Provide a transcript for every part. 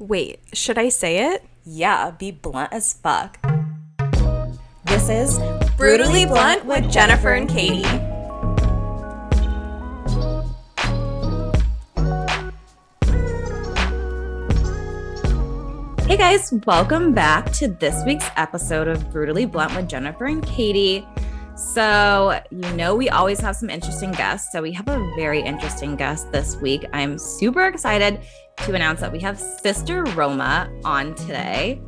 Wait, should I say it? Yeah, be blunt as fuck. This is Brutally Blunt with Jennifer and Katie. Hey guys, welcome back to this week's episode of Brutally Blunt with Jennifer and Katie. So, you know, we always have some interesting guests. So, we have a very interesting guest this week. I'm super excited to announce that we have Sister Roma on today.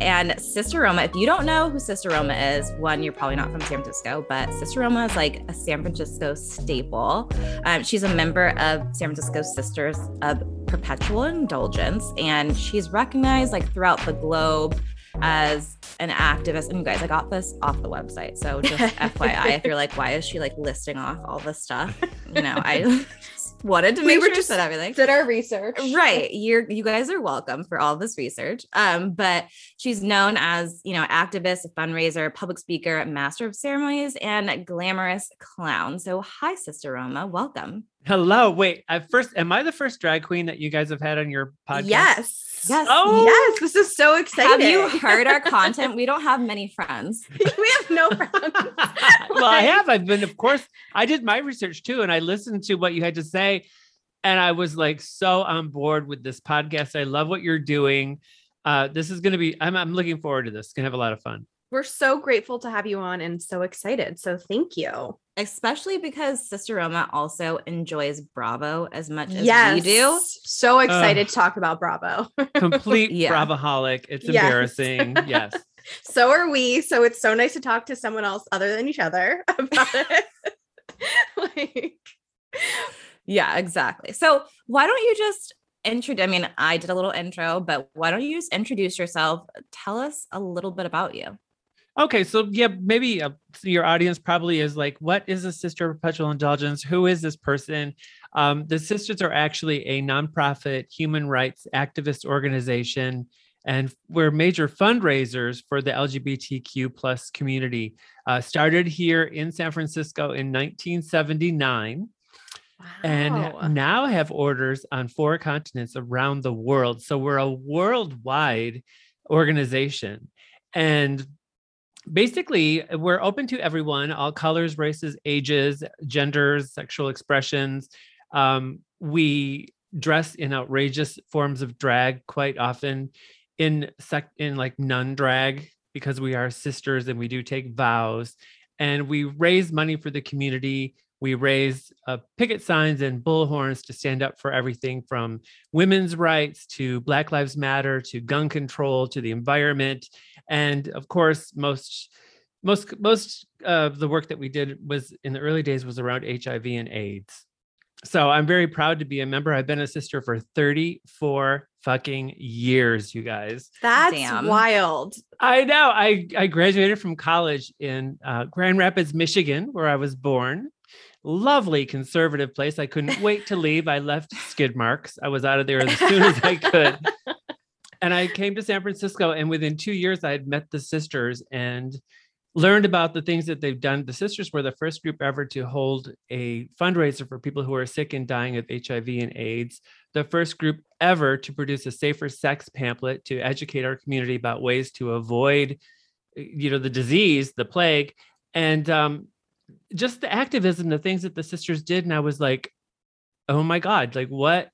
And Sister Roma, if you don't know who Sister Roma is, one, you're probably not from San Francisco, but Sister Roma is like a San Francisco staple. Um, she's a member of San Francisco Sisters of Perpetual Indulgence, and she's recognized like throughout the globe as an activist. And you guys, I got this off the website. So just FYI, if you're like, why is she like listing off all this stuff? You know, I wanted to make we sure just said everything. Did our research. Right. You're you guys are welcome for all this research. Um, but she's known as, you know, activist, fundraiser, public speaker, master of ceremonies, and glamorous clown. So hi, Sister Roma. Welcome. Hello. Wait, I first am I the first drag queen that you guys have had on your podcast? Yes. Yes. Oh, yes. This is so exciting. Have you heard our content? We don't have many friends. we have no friends. well, I have. I've been, of course, I did my research too, and I listened to what you had to say. And I was like so on board with this podcast. I love what you're doing. Uh, this is going to be, I'm, I'm looking forward to this. It's going to have a lot of fun. We're so grateful to have you on and so excited. So thank you. Especially because Sister Roma also enjoys Bravo as much as yes. we do. So excited uh, to talk about Bravo. complete yeah. Bravoholic. It's yes. embarrassing. yes. So are we. So it's so nice to talk to someone else other than each other about it. like, yeah, exactly. So why don't you just introduce? I mean, I did a little intro, but why don't you just introduce yourself? Tell us a little bit about you. Okay, so yeah, maybe uh, your audience probably is like, what is a Sister of Perpetual Indulgence? Who is this person? Um, the Sisters are actually a nonprofit human rights activist organization, and we're major fundraisers for the LGBTQ plus community. Uh, started here in San Francisco in 1979. Wow. And now have orders on four continents around the world. So we're a worldwide organization. And basically we're open to everyone all colors races ages genders sexual expressions. Um, we dress in outrageous forms of drag quite often in sec in like nun drag because we are sisters and we do take vows. And we raise money for the community. We raise uh, picket signs and bullhorns to stand up for everything from women's rights to black lives matter to gun control to the environment and of course most most most of the work that we did was in the early days was around hiv and aids. So i'm very proud to be a member. I've been a sister for 34 fucking years you guys. That's Damn. wild. I know. I i graduated from college in uh, grand rapids michigan where i was born. Lovely conservative place. I couldn't wait to leave. I left skid marks. I was out of there as soon as i could and I came to San Francisco, and within two years, I had met the sisters and learned about the things that they've done. The sisters were the first group ever to hold a fundraiser for people who are sick and dying of HIV and AIDS. The first group ever to produce a safer sex pamphlet to educate our community about ways to avoid, you know, the disease, the plague, and um, just the activism, the things that the sisters did. And I was like, oh my God, like what?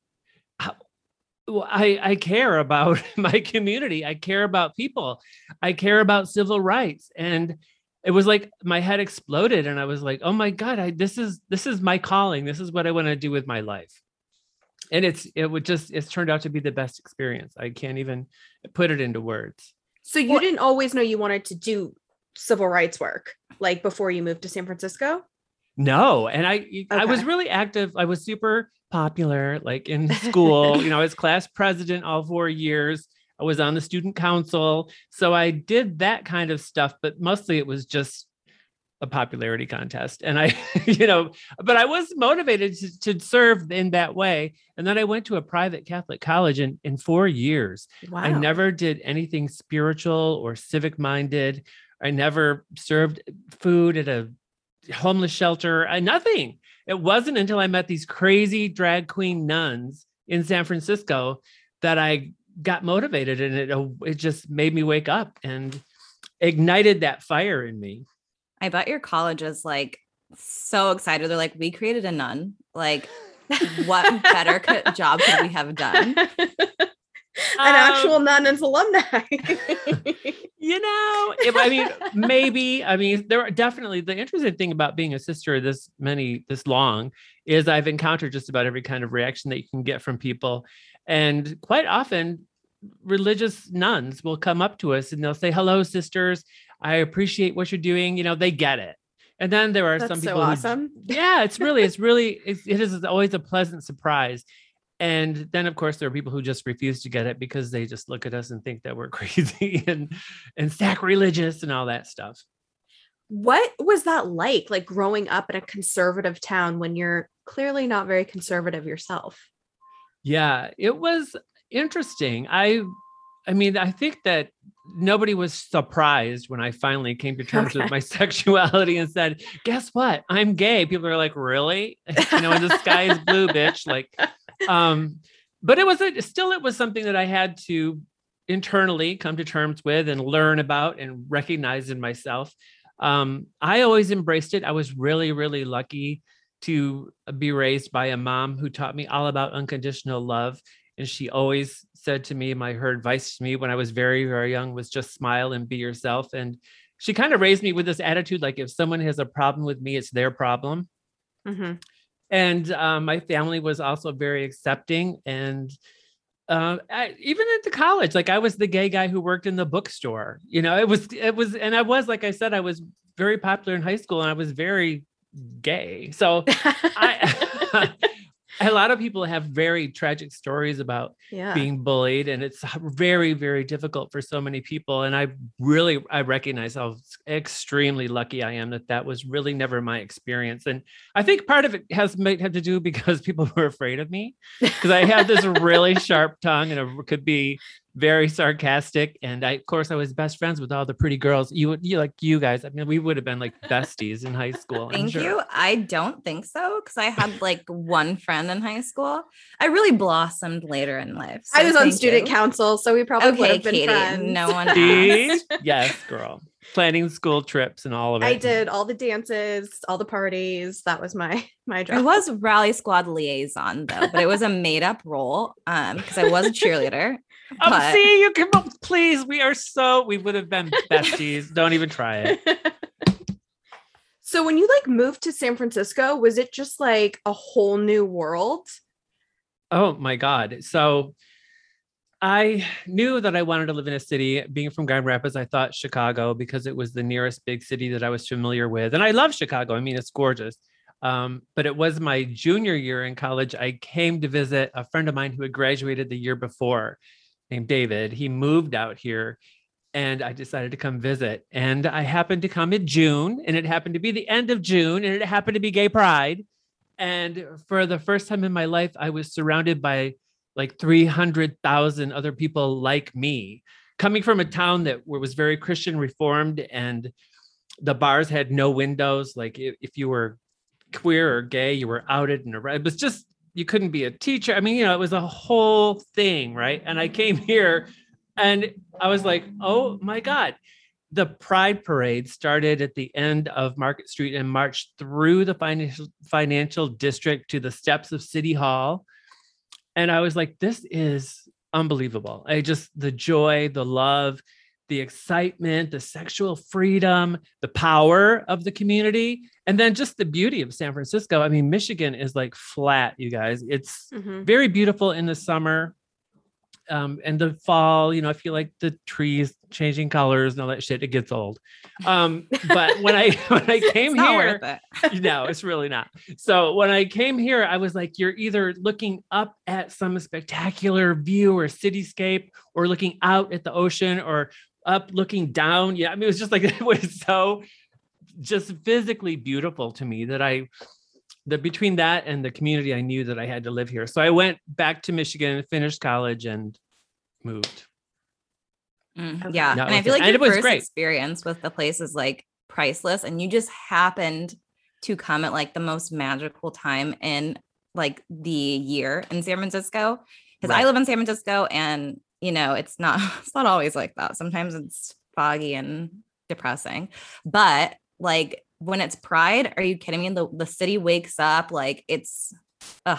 Well, I, I care about my community. I care about people. I care about civil rights. And it was like my head exploded and I was like, oh my God, I this is this is my calling. This is what I want to do with my life. And it's it would just it's turned out to be the best experience. I can't even put it into words. So you well, didn't always know you wanted to do civil rights work like before you moved to San Francisco? No, and I okay. I was really active. I was super popular, like in school. you know, I was class president all four years. I was on the student council, so I did that kind of stuff. But mostly, it was just a popularity contest, and I, you know, but I was motivated to, to serve in that way. And then I went to a private Catholic college, and in four years, wow. I never did anything spiritual or civic minded. I never served food at a homeless shelter, uh, nothing. It wasn't until I met these crazy drag queen nuns in San Francisco that I got motivated and it uh, it just made me wake up and ignited that fire in me. I bet your college is like so excited. They're like, we created a nun. Like, what better co- job could we have done? An Um, actual nun as alumni. you know if, i mean maybe i mean there are definitely the interesting thing about being a sister this many this long is i've encountered just about every kind of reaction that you can get from people. And quite often religious nuns will come up to us and they'll say hello sisters. I appreciate what you're doing. You know they get it. And then there are That's some so people who awesome. yeah it's really it's really it's, it is always a pleasant surprise and then of course there are people who just refuse to get it because they just look at us and think that we're crazy and and sacrilegious and all that stuff. What was that like, like growing up in a conservative town when you're clearly not very conservative yourself? yeah it was interesting. I i mean i think that nobody was surprised when i finally came to terms Okay. with my sexuality and said guess what? I'm gay. People are like really? You know and the sky is blue bitch. Like um but it was a, still it was something that i had to internally come to terms with and learn about and recognize in myself. Um i always embraced it. I was really really lucky to be raised by a mom who taught me all about unconditional love. And she always said to me my her advice to me when i was very very young was just smile and be yourself. And she kind of raised me with this attitude like if someone has a problem with me it's their problem. Mhm. And um, my family was also very accepting and uh, I, even at the college like i was the gay guy who worked in the bookstore you know it was it was and i was like i said i was very popular in high school and i was very gay. So i a lot of people have very tragic stories about yeah. being bullied and it's very very difficult for so many people and i really i recognize how extremely lucky i am that that was really never my experience and i think part of it has might have to do because people were afraid of me because i have this really sharp tongue and it could be very sarcastic and i of course i was best friends with all the pretty girls you would you like you guys i mean we would have been like besties in high school Thank sure. you. I don't think so because I had like one friend in high school. I really blossomed later in life. I was on student you. council, so we probably would Okay, have been Katie. friends. No one asked. yes girl planning school trips and all of it I did all the dances, all the parties. That was my my job. I was rally squad liaison though, but it was a made up role um because I was a cheerleader. Um, But- see, you can please. We are so we would have been besties. Don't even try it. so when you like moved to San Francisco, was it just like a whole new world? Oh my god. So I knew that I wanted to live in a city. Being from Grand Rapids, I thought Chicago because it was the nearest big city that I was familiar with, and I love Chicago. I mean, it's gorgeous. Um, but it was my junior year in college. I came to visit a friend of mine who had graduated the year before, named David. He moved out here, and I decided to come visit. And I happened to come in June, and it happened to be the end of June, and it happened to be Gay Pride. And for the first time in my life, I was surrounded by like 300,000 other people like me, coming from a town that was very Christian reformed and the bars had no windows. Like if, you were queer or gay, you were outed and it was just you couldn't be a teacher. I mean, you know, it was a whole thing, right? And I came here and I was like, oh my God. The Pride Parade started at the end of Market Street and marched through the financial financial district to the steps of City Hall. And I was like, this is unbelievable. I just the joy, the love, the excitement, the sexual freedom, the power of the community, and then just the beauty of San Francisco. I mean, Michigan is like flat, you guys. It's Mhm. very beautiful in the summer. Um, and the fall, you know, I feel like the trees changing colors and all that shit, it gets old. Um, but when I when I came here, it. no, it's really not. So when I came here, I was like, you're either looking up at some spectacular view or cityscape, or looking out at the ocean, or up looking down. Yeah, I mean, it was just like it was so just physically beautiful to me that I that between that and the community, I knew that I had to live here. So I went back to Michigan, finished college, and moved. Mm, yeah. That and I feel it. like And your it was first great. experience with the place is like priceless. And you just happened to come at like the most magical time in like the year in San Francisco. Because I live in San Francisco and you know, it's not it's not always like that. Sometimes it's foggy and depressing. But like when it's pride, are you kidding me? The the city wakes up like it's uh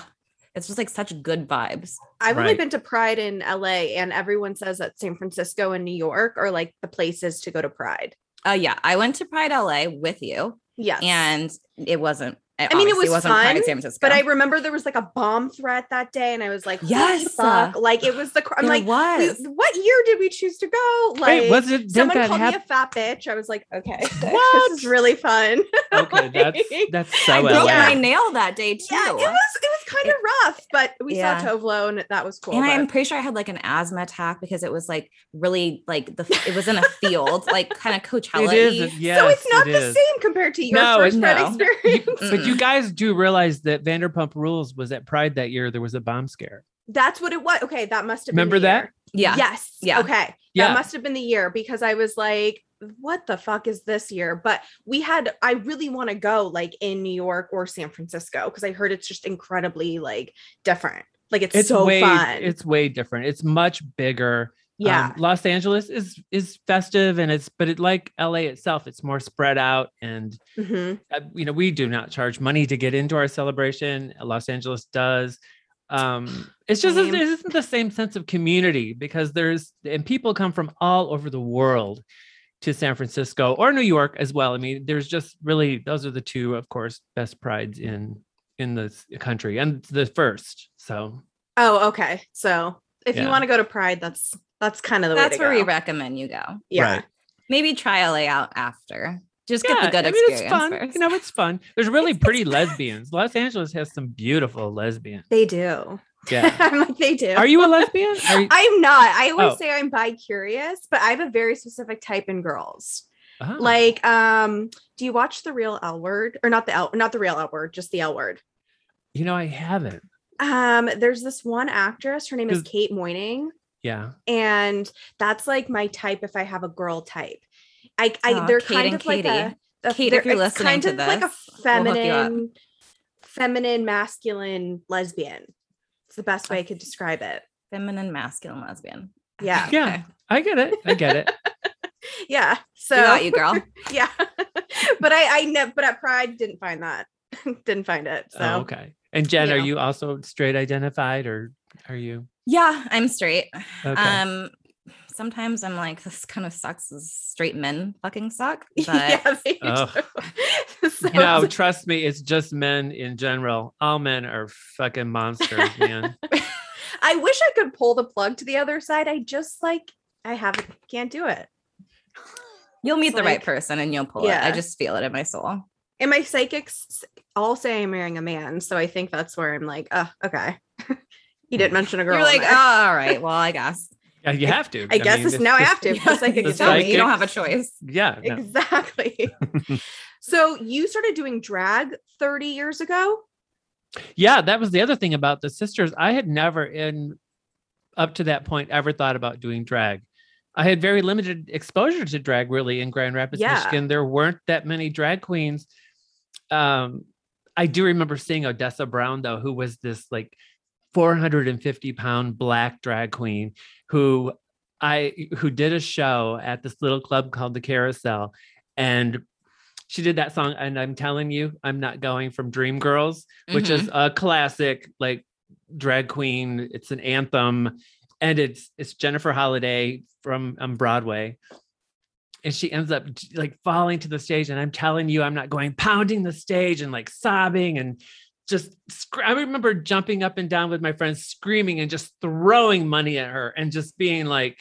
it's just like such good vibes. I've only been to Pride in LA, and everyone says that San Francisco and New York are like the places to go to Pride. Uh yeah, I went to Pride LA with you Yeah. and it wasn't I mean, it was wasn't fun, San Francisco. but I remember there was like a bomb threat that day, and I was like, Yes. yes, fuck. like it was the. cr- I'm There like, was. what year did we choose to go? Like, Wait, was it? Someone that called me a fat bitch. I was like, okay, What? this is really fun. Okay, that's that's so I broke my nail that day too. Yeah, it was it was kind of rough, but we Yeah. saw Tove Lo, and that was cool. and I'm pretty sure I had like an asthma attack because it was like really like the it was in a field, like kind of Coachella. It is. Yes, so it's not it the is. same compared to your No, first it's- no. experience. You- but you guys do realize that Vanderpump Rules was at Pride that year. There was a bomb scare. That's what it was. Okay, that must have Remember been the that? year. Yeah. Yes. Yeah. Okay. Yeah. That must have been the year because I was like, what the fuck is this year? But we had, I really want to go like in New York or San Francisco because I heard it's just incredibly like different. Like it's, It's so way fun. it's way different. It's much bigger. Yeah. Um, Los Angeles is is festive and it's but it like LA itself, it's more spread out and Mhm. uh, you know we do not charge money to get into our celebration. Los Angeles does. Um, it's just Same. it isn't the same sense of community because there's and people come from all over the world to San Francisco or New York as well. I mean, there's just really those are the two, of course, best prides in in the s- country and the first. So Oh, okay. So if you want to go to Pride, that's that's kind of the That's way to where we recommend you go. yeah. Right. Maybe try LA out after. Just get the good I mean, experience it's fun. first. You know, it's fun. There's really It's- it's pretty lesbians. Los Angeles has some beautiful lesbians. They do. Yeah. I'm like, they do. Are you a lesbian? Are you, I'm not. I always Oh. say I'm bi curious, but I have a very specific type in girls. Ah, Like, um, do you watch the real L word or not the L, not the real L word, just the L word? you know, I haven't. Um, there's this one actress. Her name is Is- Kate Moennig, Yeah. and that's like my type if I have a girl type. I, I Aw, they're Kate kind and of like a, a- Kate, if you're it's listening kind to of like a this, we'll hook you up. feminine, feminine, masculine lesbian. It's the best way I could describe it. Feminine, masculine, lesbian. Yeah, Yeah. Okay. I get it. I get it. yeah. So We got you, girl. yeah but i i never but at pride didn't find that didn't find it so Oh, okay. And Jen, are Yeah. you also straight identified or are you Yeah, I'm straight. okay? Um, sometimes I'm like, this kind of sucks. As straight men fucking suck. But yeah they do. So- no, trust me, it's just men in general. All men are fucking monsters, man. i wish i could pull the plug to the other side i just like i haven't can't do it you'll meet It's the right person and you'll pull it. I just feel it in my soul. and my psychics all say i'm marrying a man so i think that's where i'm like oh okay you didn't mention a girl You're like, oh, all right. Well, I guess. Yeah, you have to. i guess mean, this it's now i have to Yeah, the psychics The tell me, you don't have a choice. Yeah. no. exactly so you started doing drag 30 years ago Yeah, that was the other thing about the sisters. I had never in up to that point ever thought about doing drag. I had very limited exposure to drag really in Grand Rapids, Yeah. Michigan. There weren't that many drag queens. Um, I do remember seeing Odessa Brown though, who was this like 450 pound black drag queen who I who did a show at this little club called the Carousel. And she did that song, and I'm telling you, I'm not going from Dream Girls which is a classic like drag queen. It's an anthem and it's it's jennifer Holliday from um, broadway. And she ends up like falling to the stage and i'm telling you i'm not going pounding the stage and like sobbing and just scr- i remember jumping up and down with my friends screaming and just throwing money at her and just being like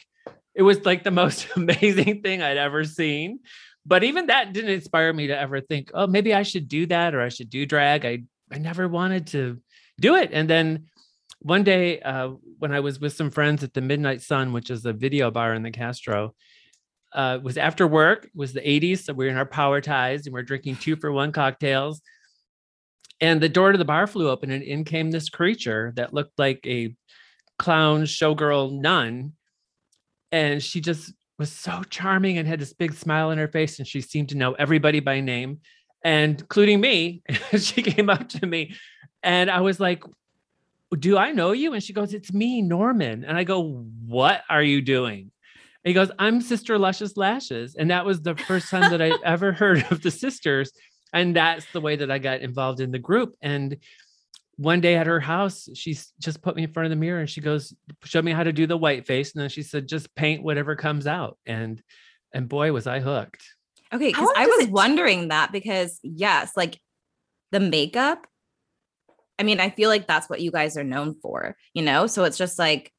it was like the most amazing thing i'd ever seen but even that didn't inspire me to ever think oh maybe i should do that or i should do drag i I never wanted to do it. And then one day, uh, when I was with some friends at the Midnight Sun, which is a video bar in the Castro, uh, was after work. It was the 80s, so we were in our power ties and we are drinking two for one cocktails. And the door to the bar flew open, and in came this creature that looked like a clown showgirl nun. And she just was so charming and had this big smile on her face, and she seemed to know everybody by name and including me. she came up to me and I was like, do I know you? And she goes, It's me, Norman. And I go, What are you doing? And he goes, I'm Sister Luscious Lashes. And that was the first time that I ever heard of the sisters. And that's the way that I got involved in the group. And one day at her house, she just put me in front of the mirror and she goes, "Show me how to do the white face. And then she said, just paint whatever comes out. And and boy, was I hooked. Okay, because I was wondering that because yes, like the makeup. I mean, I feel like that's what you guys are known for, you know? So it's just like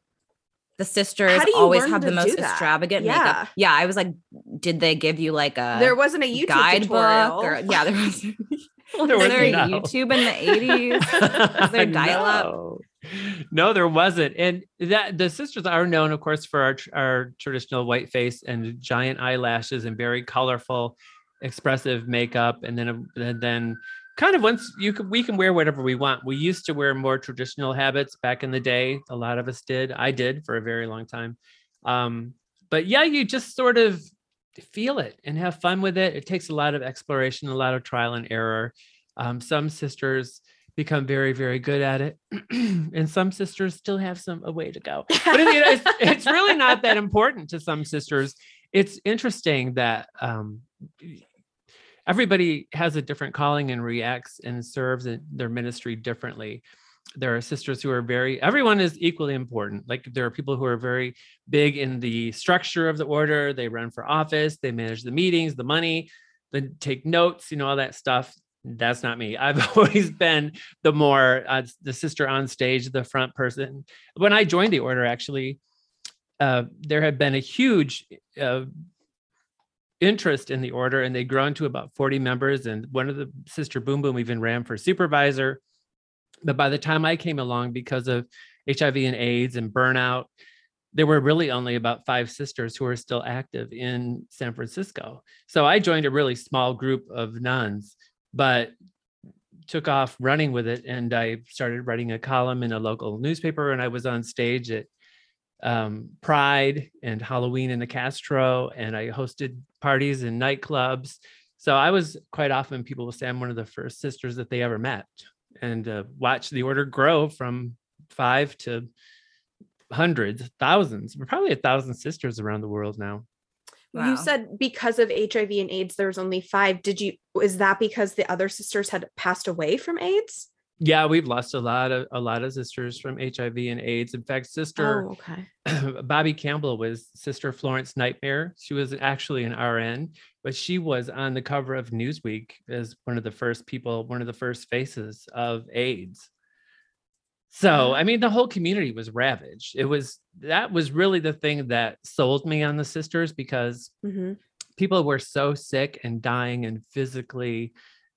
the sisters always have the most extravagant yeah. makeup. Yeah, I was like, did they give you like a there wasn't a YouTube guidebook or yeah, there was well, there was there no. YouTube in the 80s? Was there dial up? No. no. there wasn't. And that the sisters are known, of course, for our, our traditional white face and giant eyelashes and very colorful, expressive makeup. And then, and then kind of once you can we can wear whatever we want. We used to wear more traditional habits back in the day. A lot of us did. I did for a very long time. Um, but yeah, you just sort of feel it and have fun with it. It takes a lot of exploration, a lot of trial and error. Um, some sisters become very, very good at it, and some sisters still have some a way to go. But you know, it's, it's, really not that important to some sisters. It's interesting that um, everybody has a different calling and reacts and serves their ministry differently. There are sisters who are very everyone is equally important. Like there are people who are very big in the structure of the order. They run for office they manage the meetings the money they take notes you know all that stuff. That's not me. I've always been the more uh, the sister on stage the front person. When i joined the order actually uh, there had been a huge uh, interest in the order and they'd grown to about 40 members and one of the sister boom boom even ran for supervisor. But by the time i came along because of hiv and aids and burnout there were really only about five sisters who were still active in san francisco. So i joined a really small group of nuns but took off running with it and i started writing a column in a local newspaper and i was on stage at um, Pride and Halloween in the Castro, and I hosted parties in nightclubs. So I was quite often people will say I'm one of the first sisters that they ever met, and uh, watch the order grow from five to hundreds, thousands. We're probably a thousand sisters around the world now. Wow. You said because of HIV and AIDS, there's only five. Did you? Is that because the other sisters had passed away from AIDS? Yeah, we've lost a lot of a lot of sisters from HIV and AIDS. In fact, sister oh, okay. Bobbi Campbell was sister Florence Nightmare. She was actually an RN, but she was on the cover of Newsweek as one of the first people, one of the first faces of AIDS. So, I mean, the whole community was ravaged. It was that was really the thing that sold me on the sisters because mm-hmm. people were so sick and dying and physically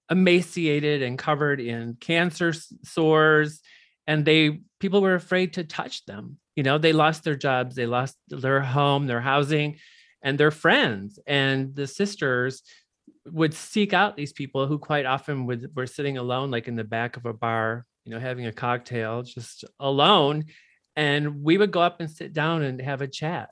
emaciated and covered in cancer sores and they people were afraid to touch them. You know they lost their jobs they lost their home their housing and their friends and the sisters would seek out these people who quite often would were sitting alone like in the back of a bar you know having a cocktail just alone and we would go up and sit down and have a chat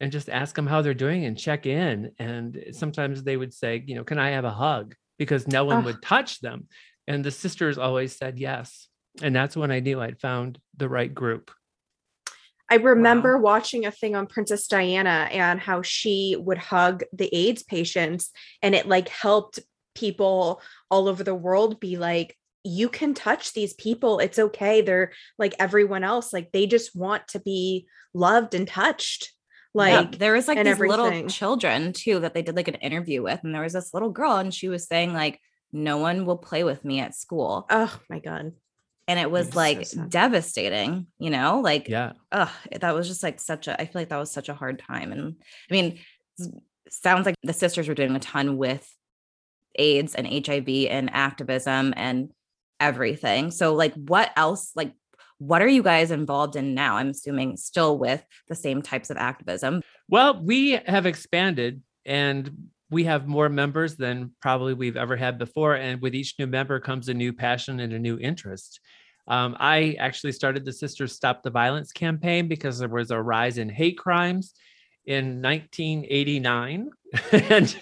and just ask them how they're doing and check in and sometimes they would say you know can i have a hug because no one oh. would touch them. And the sisters always said yes. And that's when I knew I'd found the right group. I remember wow. watching a thing on Princess Diana and how she would hug the AIDS patients, and it like helped people all over the world be like, you can touch these people. It's okay. They're like everyone else. Like they just want to be loved and touched like yeah, there was like these everything. little children too that they did like an interview with and there was this little girl and she was saying like no one will play with me at school. Oh my god. And it was like so devastating you know? Like yeah. oh that was just like such a i feel like that was such a hard time and i mean sounds like the sisters were doing a ton with aids and hiv and activism and everything. So like what else like what are you guys involved in now? I'm assuming still with the same types of activism. Well, we have expanded and we have more members than probably we've ever had before. And with each new member comes a new passion and a new interest. Um, I actually started the Sisters Stop the Violence campaign because there was a rise in hate crimes in 1989. and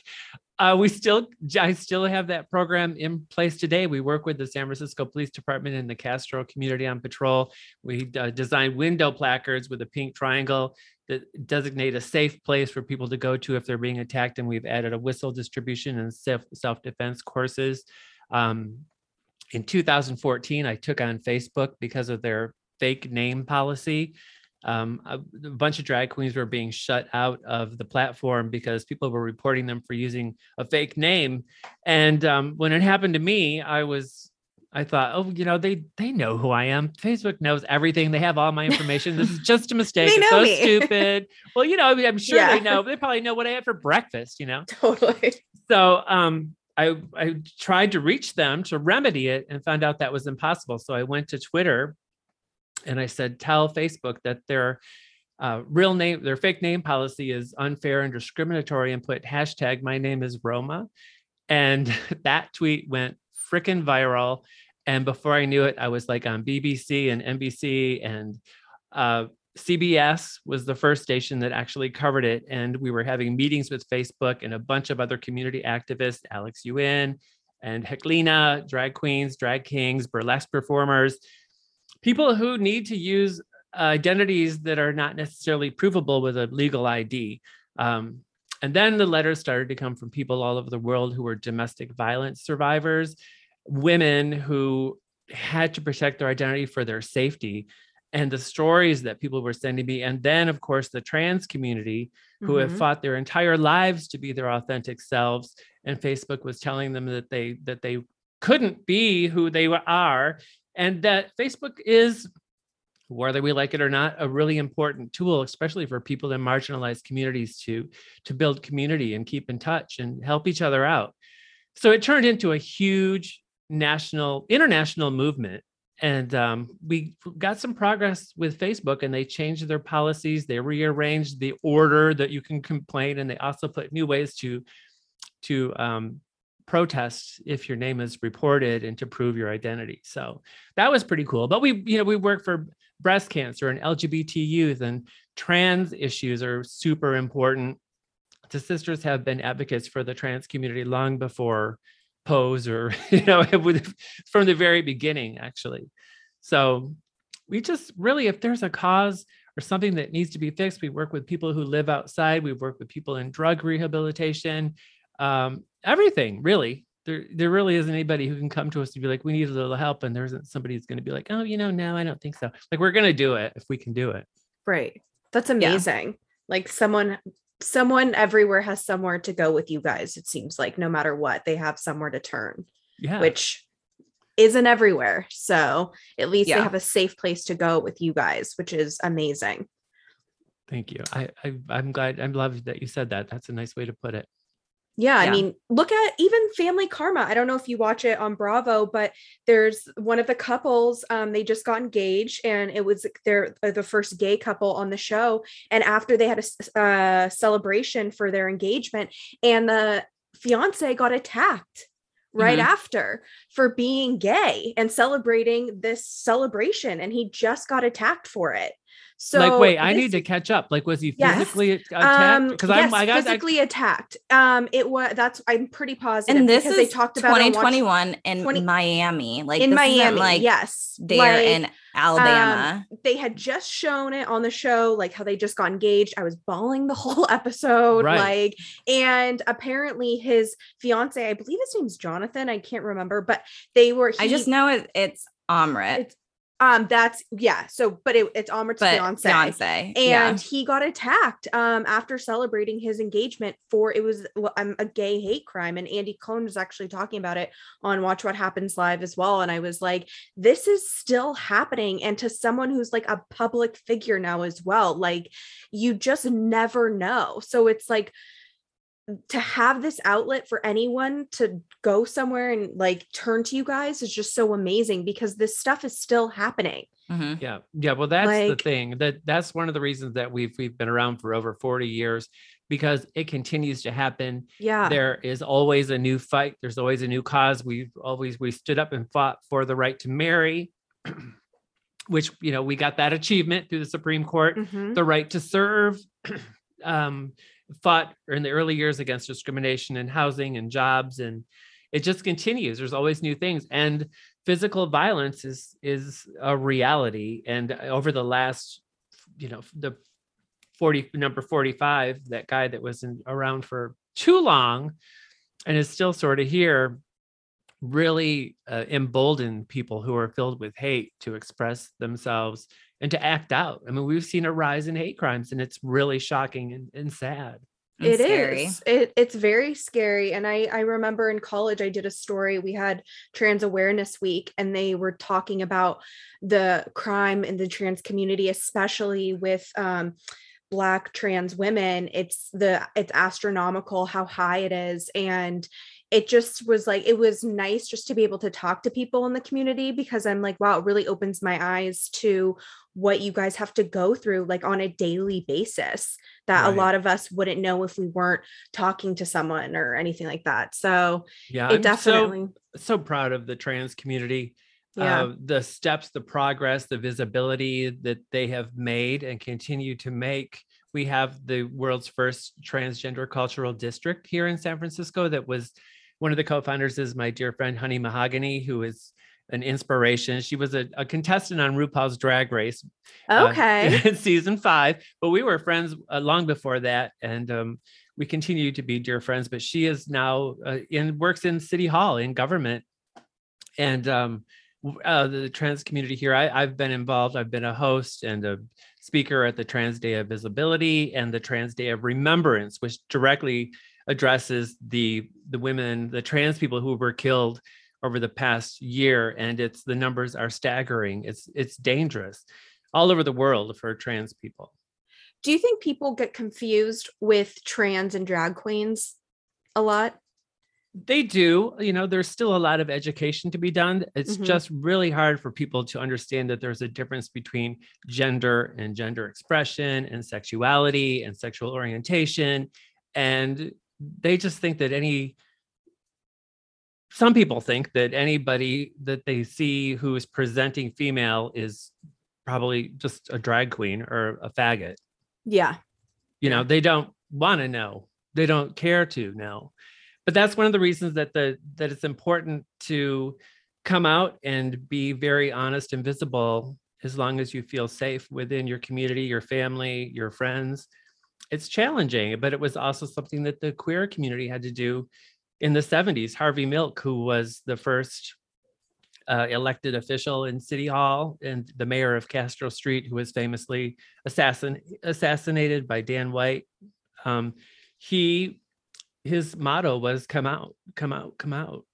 Uh, we still, I still have that program in place today. We work with the San Francisco Police Department and the Castro community on patrol. We uh, design window placards with a pink triangle that designate a safe place for people to go to if they're being attacked. And we've added a whistle distribution and self defense courses. Um, in 2014, I took on Facebook because of their fake name policy um, a, a, bunch of drag queens were being shut out of the platform because people were reporting them for using a fake name. And um, when it happened to me, I was, I thought, oh, you know, they they know who I am. Facebook knows everything. They have all my information. This is just a mistake. it's so me. stupid. Well, you know, I am sure yeah. they know. They probably know what I had for breakfast. You know, totally. So, um, I, I tried to reach them to remedy it and found out that was impossible. So I went to Twitter and I said, tell Facebook that their uh, real name, their fake name policy is unfair and discriminatory, and put hashtag my name is Roma. And that tweet went freaking viral. And before I knew it, I was like on BBC and NBC and uh, CBS was the first station that actually covered it. And we were having meetings with Facebook and a bunch of other community activists, Alex U. Inn and Heklina, drag queens, drag kings, burlesque performers, people who need to use identities that are not necessarily provable with a legal ID. Um, and then the letters started to come from people all over the world who were domestic violence survivors, women who had to protect their identity for their safety, and the stories that people were sending me. And then, of course, the trans community who mm-hmm. have fought their entire lives to be their authentic selves. And Facebook was telling them that they that they couldn't be who they are and that Facebook is whether we like it or not a really important tool especially for people in marginalized communities to to build community and keep in touch and help each other out. So it turned into a huge national international movement. And um, we got some progress with facebook and they changed their policies. They rearranged the order that you can complain and they also put new ways to to um, protest if your name is reported and to prove your identity. So that was pretty cool. But we, you know, we work for breast cancer and LGBT youth and trans issues are super important. The sisters have been advocates for the trans community long before Pose or, you know, from the very beginning, actually. So we just really, if there's a cause or something that needs to be fixed, we work with people who live outside. We work with people in drug rehabilitation um, everything really. There, there really isn't anybody who can come to us to be like, we need a little help, and there isn't somebody who's going to be like, oh, you know, no, I don't think so. Like we're going to do it if we can do it. Right. That's amazing. Yeah. Like someone, someone everywhere has somewhere to go with you guys. It seems like no matter what, they have somewhere to turn. Yeah. Which isn't everywhere. So at least yeah. they have a safe place to go with you guys, which is amazing. Thank you. I, I I'm glad. I'm glad that you said that. That's a nice way to put it. Yeah, yeah, I mean, look at even Family Karma. I don't know if you watch it on Bravo, but there's one of the couples. Um, they just got engaged, and it was their uh, the first gay couple on the show. And after they had a uh, celebration for their engagement, and the fiance got attacked right mm-hmm. after for being gay and celebrating this celebration, and he just got attacked for it. So like, wait, I need to catch up. Like, was he physically yes. attacked? Because um, yes, I'm, I got physically I, attacked. Um, it was that's I'm pretty positive. And this is they talked about 2021 in 20, Miami, like in Miami, like yes, there like, in Alabama. Um, they had just shown it on the show, like how they just got engaged. I was bawling the whole episode, right. like, and apparently his fiance, I believe his name's Jonathan. I can't remember, but they were. He, I just know it, it's Amrit. It's um, that's yeah. So, but it, it's Amrit's fiance, fiance, and yeah. he got attacked um after celebrating his engagement for it was um, a gay hate crime, and Andy Cohen was actually talking about it on Watch What Happens Live as well. And I was like, this is still happening, and to someone who's like a public figure now as well, like you just never know. So it's like to have this outlet for anyone to go somewhere and like turn to you guys is just so amazing because this stuff is still happening. Mm-hmm. Yeah. Yeah. Well, that's like, the thing that that's one of the reasons that we've, we've been around for over 40 years because it continues to happen. Yeah. There is always a new fight. There's always a new cause. We've always, we stood up and fought for the right to marry. which you know we got that achievement through the supreme court mm-hmm. the right to serve um fought in the early years against discrimination in housing and jobs and it just continues. There's always new things and physical violence is is a reality. And uh, over the last you know the 40 number 45 that guy that was in, around for too long and is still sort of here really uh, embolden people who are filled with hate to express themselves and to act out. I mean, we've seen a rise in hate crimes, and it's really shocking and, and sad. And it scary. is. It, it's very scary. And I, I remember in college, I did a story. We had Trans Awareness Week, and they were talking about the crime in the trans community, especially with um, black trans women. It's the it's astronomical how high it is, and it just was like it was nice just to be able to talk to people in the community because I'm like, wow, it really opens my eyes to what you guys have to go through like on a daily basis that right. a lot of us wouldn't know if we weren't talking to someone or anything like that. So yeah, it I'm definitely so, so proud of the trans community. Yeah. Uh, the steps, the progress, the visibility that they have made and continue to make. We have the world's first transgender cultural district here in San Francisco that was one of the co-founders is my dear friend Honey Mahogany, who is an inspiration. She was a, a contestant on RuPaul's Drag Race. Uh, okay. Uh, in season five, but we were friends uh, long before that, and um, we continue to be dear friends. But she is now uh, in works in City Hall in government, and um, uh, the trans community here. I, I've been involved. I've been a host and a speaker at the Trans Day of Visibility and the Trans Day of Remembrance, which directly addresses the the women, the trans people who were killed over the past year, and it's the numbers are staggering. It's it's dangerous all over the world for trans people. Do you think people get confused with trans and drag queens a lot? They do. You know, there's still a lot of education to be done. It's mm-hmm. just really hard for people to understand that there's a difference between gender and gender expression and sexuality and sexual orientation. And they just think that any some people think that anybody that they see who is presenting female is probably just a drag queen or a faggot. Yeah. You know, they don't want to know. They don't care to know. But that's one of the reasons that the that it's important to come out and be very honest and visible as long as you feel safe within your community, your family, your friends. It's challenging, but it was also something that the queer community had to do in the 70s, Harvey Milk, who was the first uh, elected official in City Hall and the mayor of Castro Street, who was famously assassin, assassinated by Dan White. Um, he his motto was "Come out, come out, come out."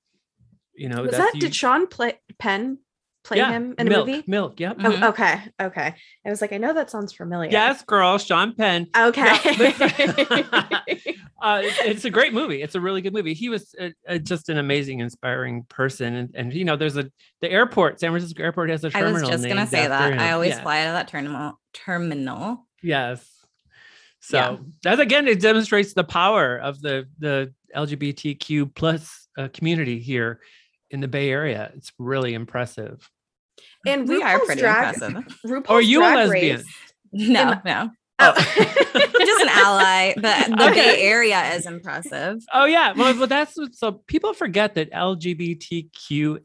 You know, was that you, did Sean play, Penn play yeah, him in milk, a movie? Milk, yep. Oh, mm-hmm. okay, okay. I was like, I know that sounds familiar. Yes, girl, Sean Penn. Okay. Yeah, uh, it's a great movie. It's a really good movie. He was a, a, just an amazing, inspiring person, and, and you know, there's a the airport, San Francisco Airport has a terminal. I was just gonna say that. Him. I always yeah. fly out of that terminal. Terminal. Yes. So yeah. that again, it demonstrates the power of the the LGBTQ plus uh, community here in the Bay Area. It's really impressive. And we are pretty drag, impressive. RuPaul's are you a lesbian? Race. No, in, no. Oh, just an ally. but the okay. Bay Area is impressive. Oh yeah, well, well, that's so people forget that LGBTQAI.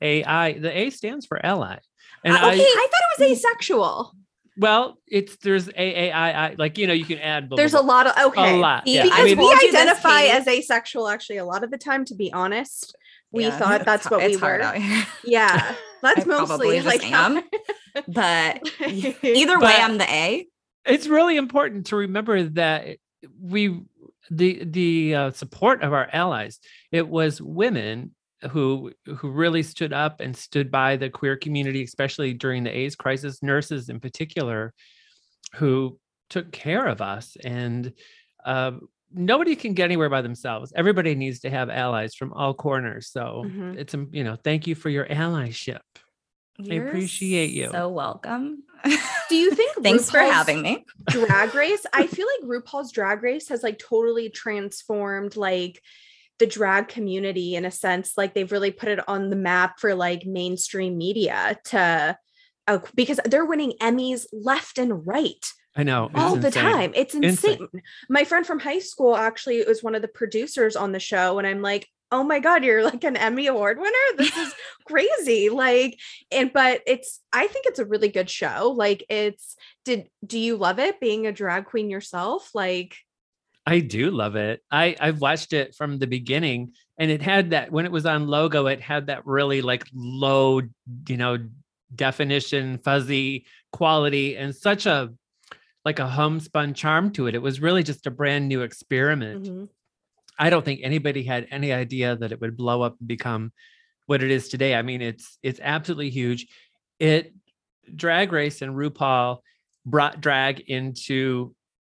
The A stands for ally. And uh, okay, I, I thought it was asexual. Well, it's there's AAII, like you know, you can add. Blah, there's blah, a lot of okay, a lot, yeah. because I mean, we identify as asexual actually a lot of the time. To be honest, we yeah, thought that's what we were. Yeah, that's mostly like am. but either way, I'm the A it's really important to remember that we the the uh, support of our allies it was women who who really stood up and stood by the queer community especially during the AIDS crisis nurses in particular who took care of us and uh, nobody can get anywhere by themselves everybody needs to have allies from all corners so mm-hmm. it's um, you know thank you for your allyship You're I appreciate you. So welcome. Do you think thanks RuPaul's for having me? drag race. I feel like RuPaul's drag race has like totally transformed like the drag community in a sense. Like they've really put it on the map for like mainstream media to uh, because they're winning Emmys left and right I know. all the time. It's insane. Insane. My friend from high school actually was one of the producers on the show, and I'm like, oh my god, you're like an Emmy Award winner. This is crazy. Like, and but it's I think it's a really good show. Like, it's did do you love it being a drag queen yourself? Like, I do love it. I I've watched it from the beginning, and it had that when it was on Logo, it had that really like low, you know, definition, fuzzy quality, and such a like a homespun charm to it. It was really just a brand new experiment. mhm. I don't think anybody had any idea that it would blow up and become what it is today. I mean, it's it's absolutely huge. It drag race and RuPaul brought drag into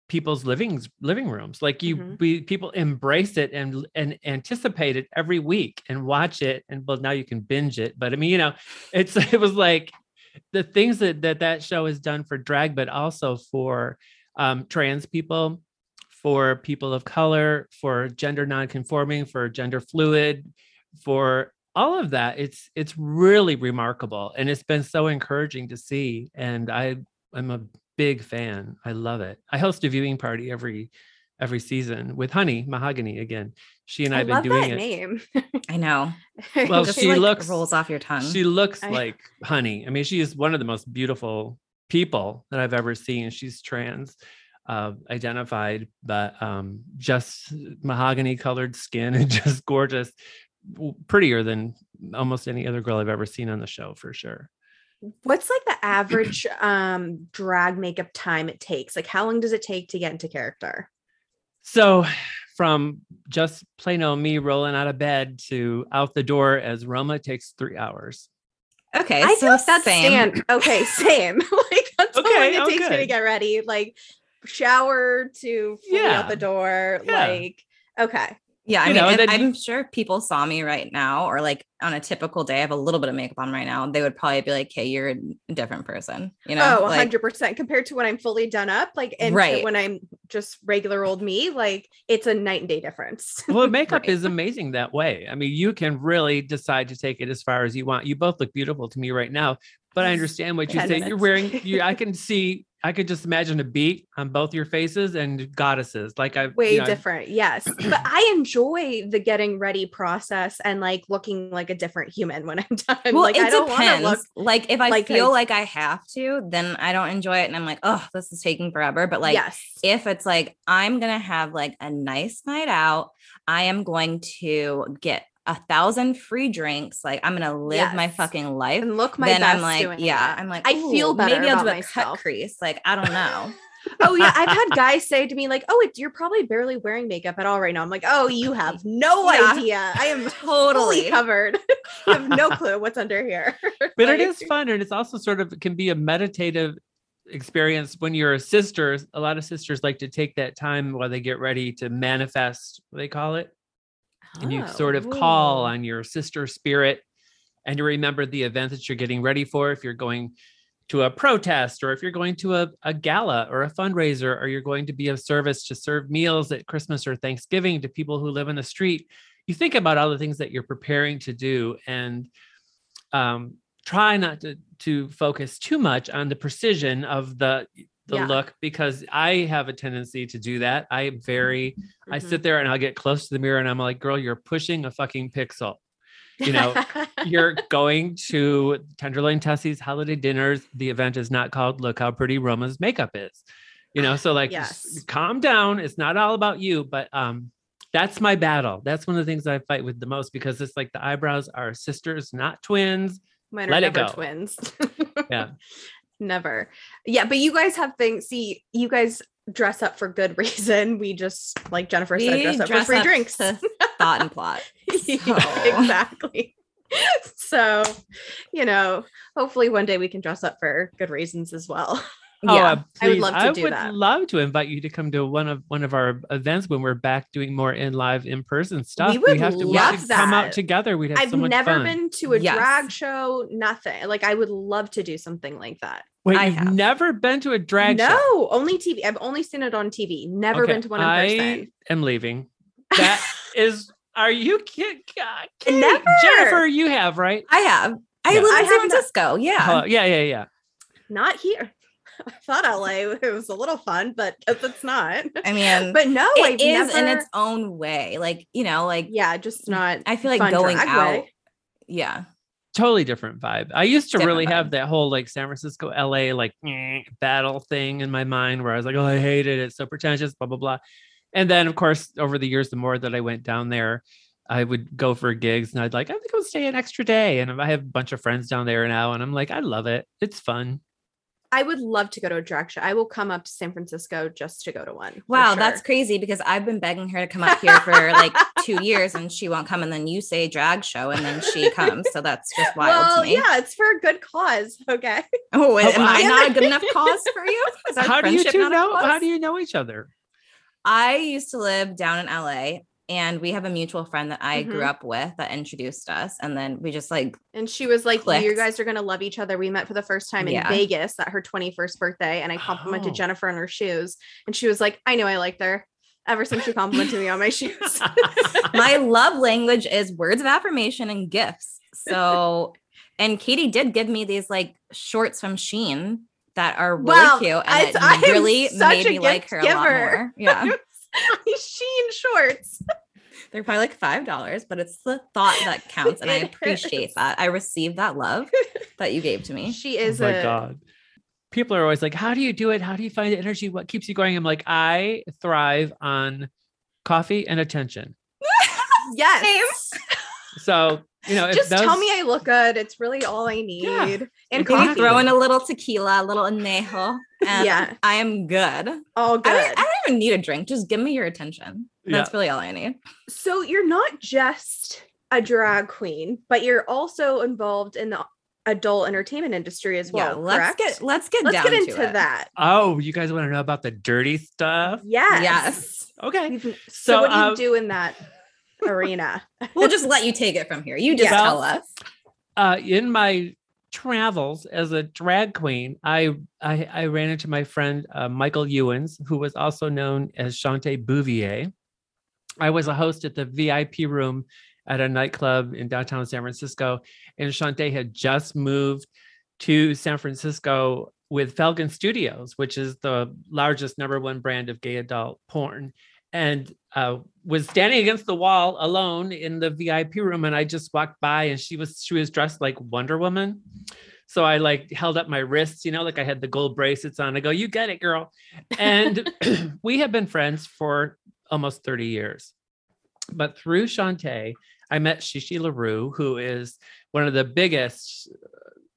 people's living living rooms. Like you Mhm. we people embrace it and and anticipate it every week and watch it. And well, now you can binge it. But I mean, you know, it's it was like the things that that, that show has done for drag, but also for um, trans people, for people of color, for gender nonconforming, for gender fluid, for all of that. It's it's really remarkable, and it's been so encouraging to see. And I I'm a big fan. I love it. I host a viewing party every every season with Honey Mahogany again. She and I I have been love doing that it. name. I know. Well, she like looks rolls off your tongue. She looks I- like honey. I mean, she is one of the most beautiful people that I've ever seen. She's trans uh, identified, but um, just mahogany colored skin and just gorgeous, prettier than almost any other girl I've ever seen on the show for sure. What's like the average um drag makeup time it takes? Like, how long does it take to get into character? So, from just plain old me rolling out of bed to out the door as Roma takes three hours. okay, I so feel that's same. stand. Okay, same. like that's how Okay, long oh, it takes me to get ready. Like shower to fully Yeah, out the door. yeah. Like, okay. Yeah, I You mean, know, if- then I'm sure if people saw me right now, or like on a typical day, I have a little bit of makeup on right now. They would probably be like, "Hey, you're a different person," you know? oh, like, 100% compared to when I'm fully done up. Like, and Right. when I'm just regular old me, like it's a night and day difference. Well, makeup Right. is amazing that way. I mean, you can really decide to take it as far as you want. You both look beautiful to me right now, but I understand what you 10 say. You're wearing. You, I can see. I could just imagine a beat on both your faces and goddesses. Like I way you know, different yes but i enjoy the getting ready process and like looking like a different human when i'm done well, like it i don't depends. look like if I like feel I- like I have to, then I don't enjoy it, and I'm like, "Oh, this is taking forever." But like, yes if it's like I'm gonna have like a nice night out, I am going to get a thousand free drinks. Like I'm gonna live my fucking life. and look my then best I'm like, doing yeah, it. I'm like, I feel better Maybe I'll about do a myself. cut crease. Like I don't know. oh yeah i've had guys say to me like oh it, you're probably barely wearing makeup at all right now i'm like oh you have no Yeah. idea i am Totally. totally covered you have no clue what's under here but it Like, is fun, and it's also sort of can be a meditative experience when you're a sister. A lot of sisters like to take that time while they get ready to manifest. What they call it. And you sort of call Oh, on your sister spirit and you remember the event that you're getting ready for. If you're going to a protest or if you're going to a, a gala or a fundraiser or you're going to be of service to serve meals at christmas or thanksgiving to people who live in the street you think about all the things that you're preparing to do and um, try not to to focus too much on the precision of the the Yeah. look because i have a tendency to do that i am very I mhm. sit there and I'll get close to the mirror and I'm like, girl, you're pushing a fucking pixel. You know, you're going to Tenderloin Tessie's holiday dinners. The event is not called Look How Pretty Roma's Makeup Is. You know, so like Yes. calm down. It's not all about you, but um that's my battle. That's one of the things I fight with the most because it's like the eyebrows are sisters, not twins. Mine Let are it never go. twins. Yeah. never. Yeah, but you guys have things. See, you guys dress up for good reason. We just, like Jennifer said, dress up for free up drinks. to thought and plot. Yeah, exactly. So, you know, hopefully one day we can dress up for good reasons as well. Oh, Yeah, uh, I would love to do that. I do would that. love to invite you to come to one of one of our events when we're back doing more in live in person stuff. We would have to we love should come out together. We'd have some fun. I've so much never fun. been to a Yes. drag show, nothing. Like, I would love to do something like that. Wait, I you've never been to a drag no, show? No, only TV. I've only seen it on TV. Never Okay, been to one in I person. am leaving. That is. Are you kidding? Never. Jennifer, you have right? I have. I Yeah. live in San Francisco. Yeah. Uh, yeah, yeah, yeah. Not here. I thought LA it was a little fun, but it's not. I mean, but no, it I've is never, in its own way. Like, you know, like yeah, just not. I feel like going out. way. Yeah. Totally different vibe. I used to Different really have that whole like San Francisco, LA, like battle thing in my mind where I was like, oh, I hate it. It's so pretentious, blah, blah, blah. And then, of course, over the years, the more that I went down there, I would go for gigs and I'd like, I think I'll stay an extra day. And I have a bunch of friends down there now. And I'm like, I love it. It's fun. I would love to go to a drag show. I will come up to San Francisco just to go to one. for Wow, that's crazy because I've been begging her to come up here for like two years and she won't come. And then you say drag show and then she comes. So that's just wild Well, to me. Well, yeah, it's for a good cause. Okay. Oh, am I not a good enough cause for you? Is our How do you two know? How do you know each other? I used to live down in LA and we have a mutual friend that I grew Mhm. up with that introduced us. And then we just like, And she was like, You guys are going to love each other. We met for the first time in Yeah. Vegas at her 21st birthday. And I complimented Oh. Jennifer on her shoes. And she was like, I know I liked her ever since she complimented me on my shoes. my love language is words of affirmation and gifts. So, and Katie did give me these like shorts from Shein that are really Wow, cute I- and it I really made me like her a lot more. Yeah. Shein shorts. They're probably like five dollars, but it's the thought that counts, and I appreciate is. that. I received that love that you gave to me. She Oh is my a God. People are always like, How do you do it? How do you find the energy? What keeps you going? I'm like, I thrive on coffee and attention. yes. So, you know, if Just tell me I look good. It's really all I need. Yeah. And And coffee. coffee. Throw in a little tequila, a little anejo, and Yeah. I am good. all I good. don't, I don't even need a drink. Just give me your attention. That's Yeah. really all I need. so you're not just a drag queen, but you're also involved in the adult entertainment industry as well. yeah, let's correct? get let's get let's down get to into it. that. Oh, you guys want to know about the dirty stuff? Yes. Yes. Okay. So, So, what do you um, do in that arena? We'll just let you take it from here. You just Yeah. tell us. uh, in my travels as a drag queen, I I, I ran into my friend uh, Michael Ewens, who was also known as Chante Bouvier. I was a host at the VIP room at a nightclub in downtown San Francisco, and Chante had just moved to San Francisco with Falcon Studios, which is the largest number one brand of gay adult porn, and uh, was standing against the wall alone in the VIP room. And I just walked by, and she was she was dressed like Wonder Woman. So I like held up my wrists, you know, like I had the gold bracelets on. I go, "You get it, girl," and we have been friends for almost 30 years. But through Shantae, I met Chi Chi LaRue, who is one of the biggest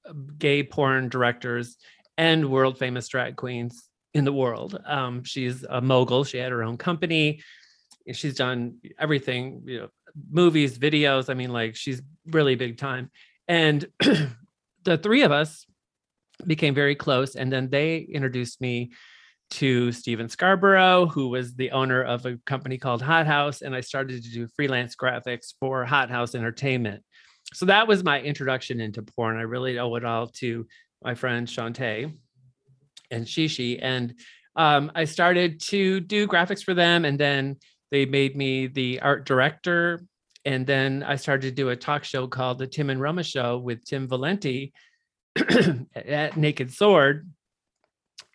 uh, gay porn directors and world famous drag queens in the world. Um, she's a mogul. She had her own company. She's done everything, you know, movies, videos. I mean, like she's really big time. And the three of us became very close. And then they introduced me to Steven Scarborough, who was the owner of a company called Hot House. And I started to do freelance graphics for Hot House Entertainment. So that was my introduction into porn. I really owe it all to my friend Shantae and Chi Chi. And um, I started to do graphics for them. And then they made me the art director. And then I started to do a talk show called The Tim and Roma Show with Tim Valenti at Naked Sword.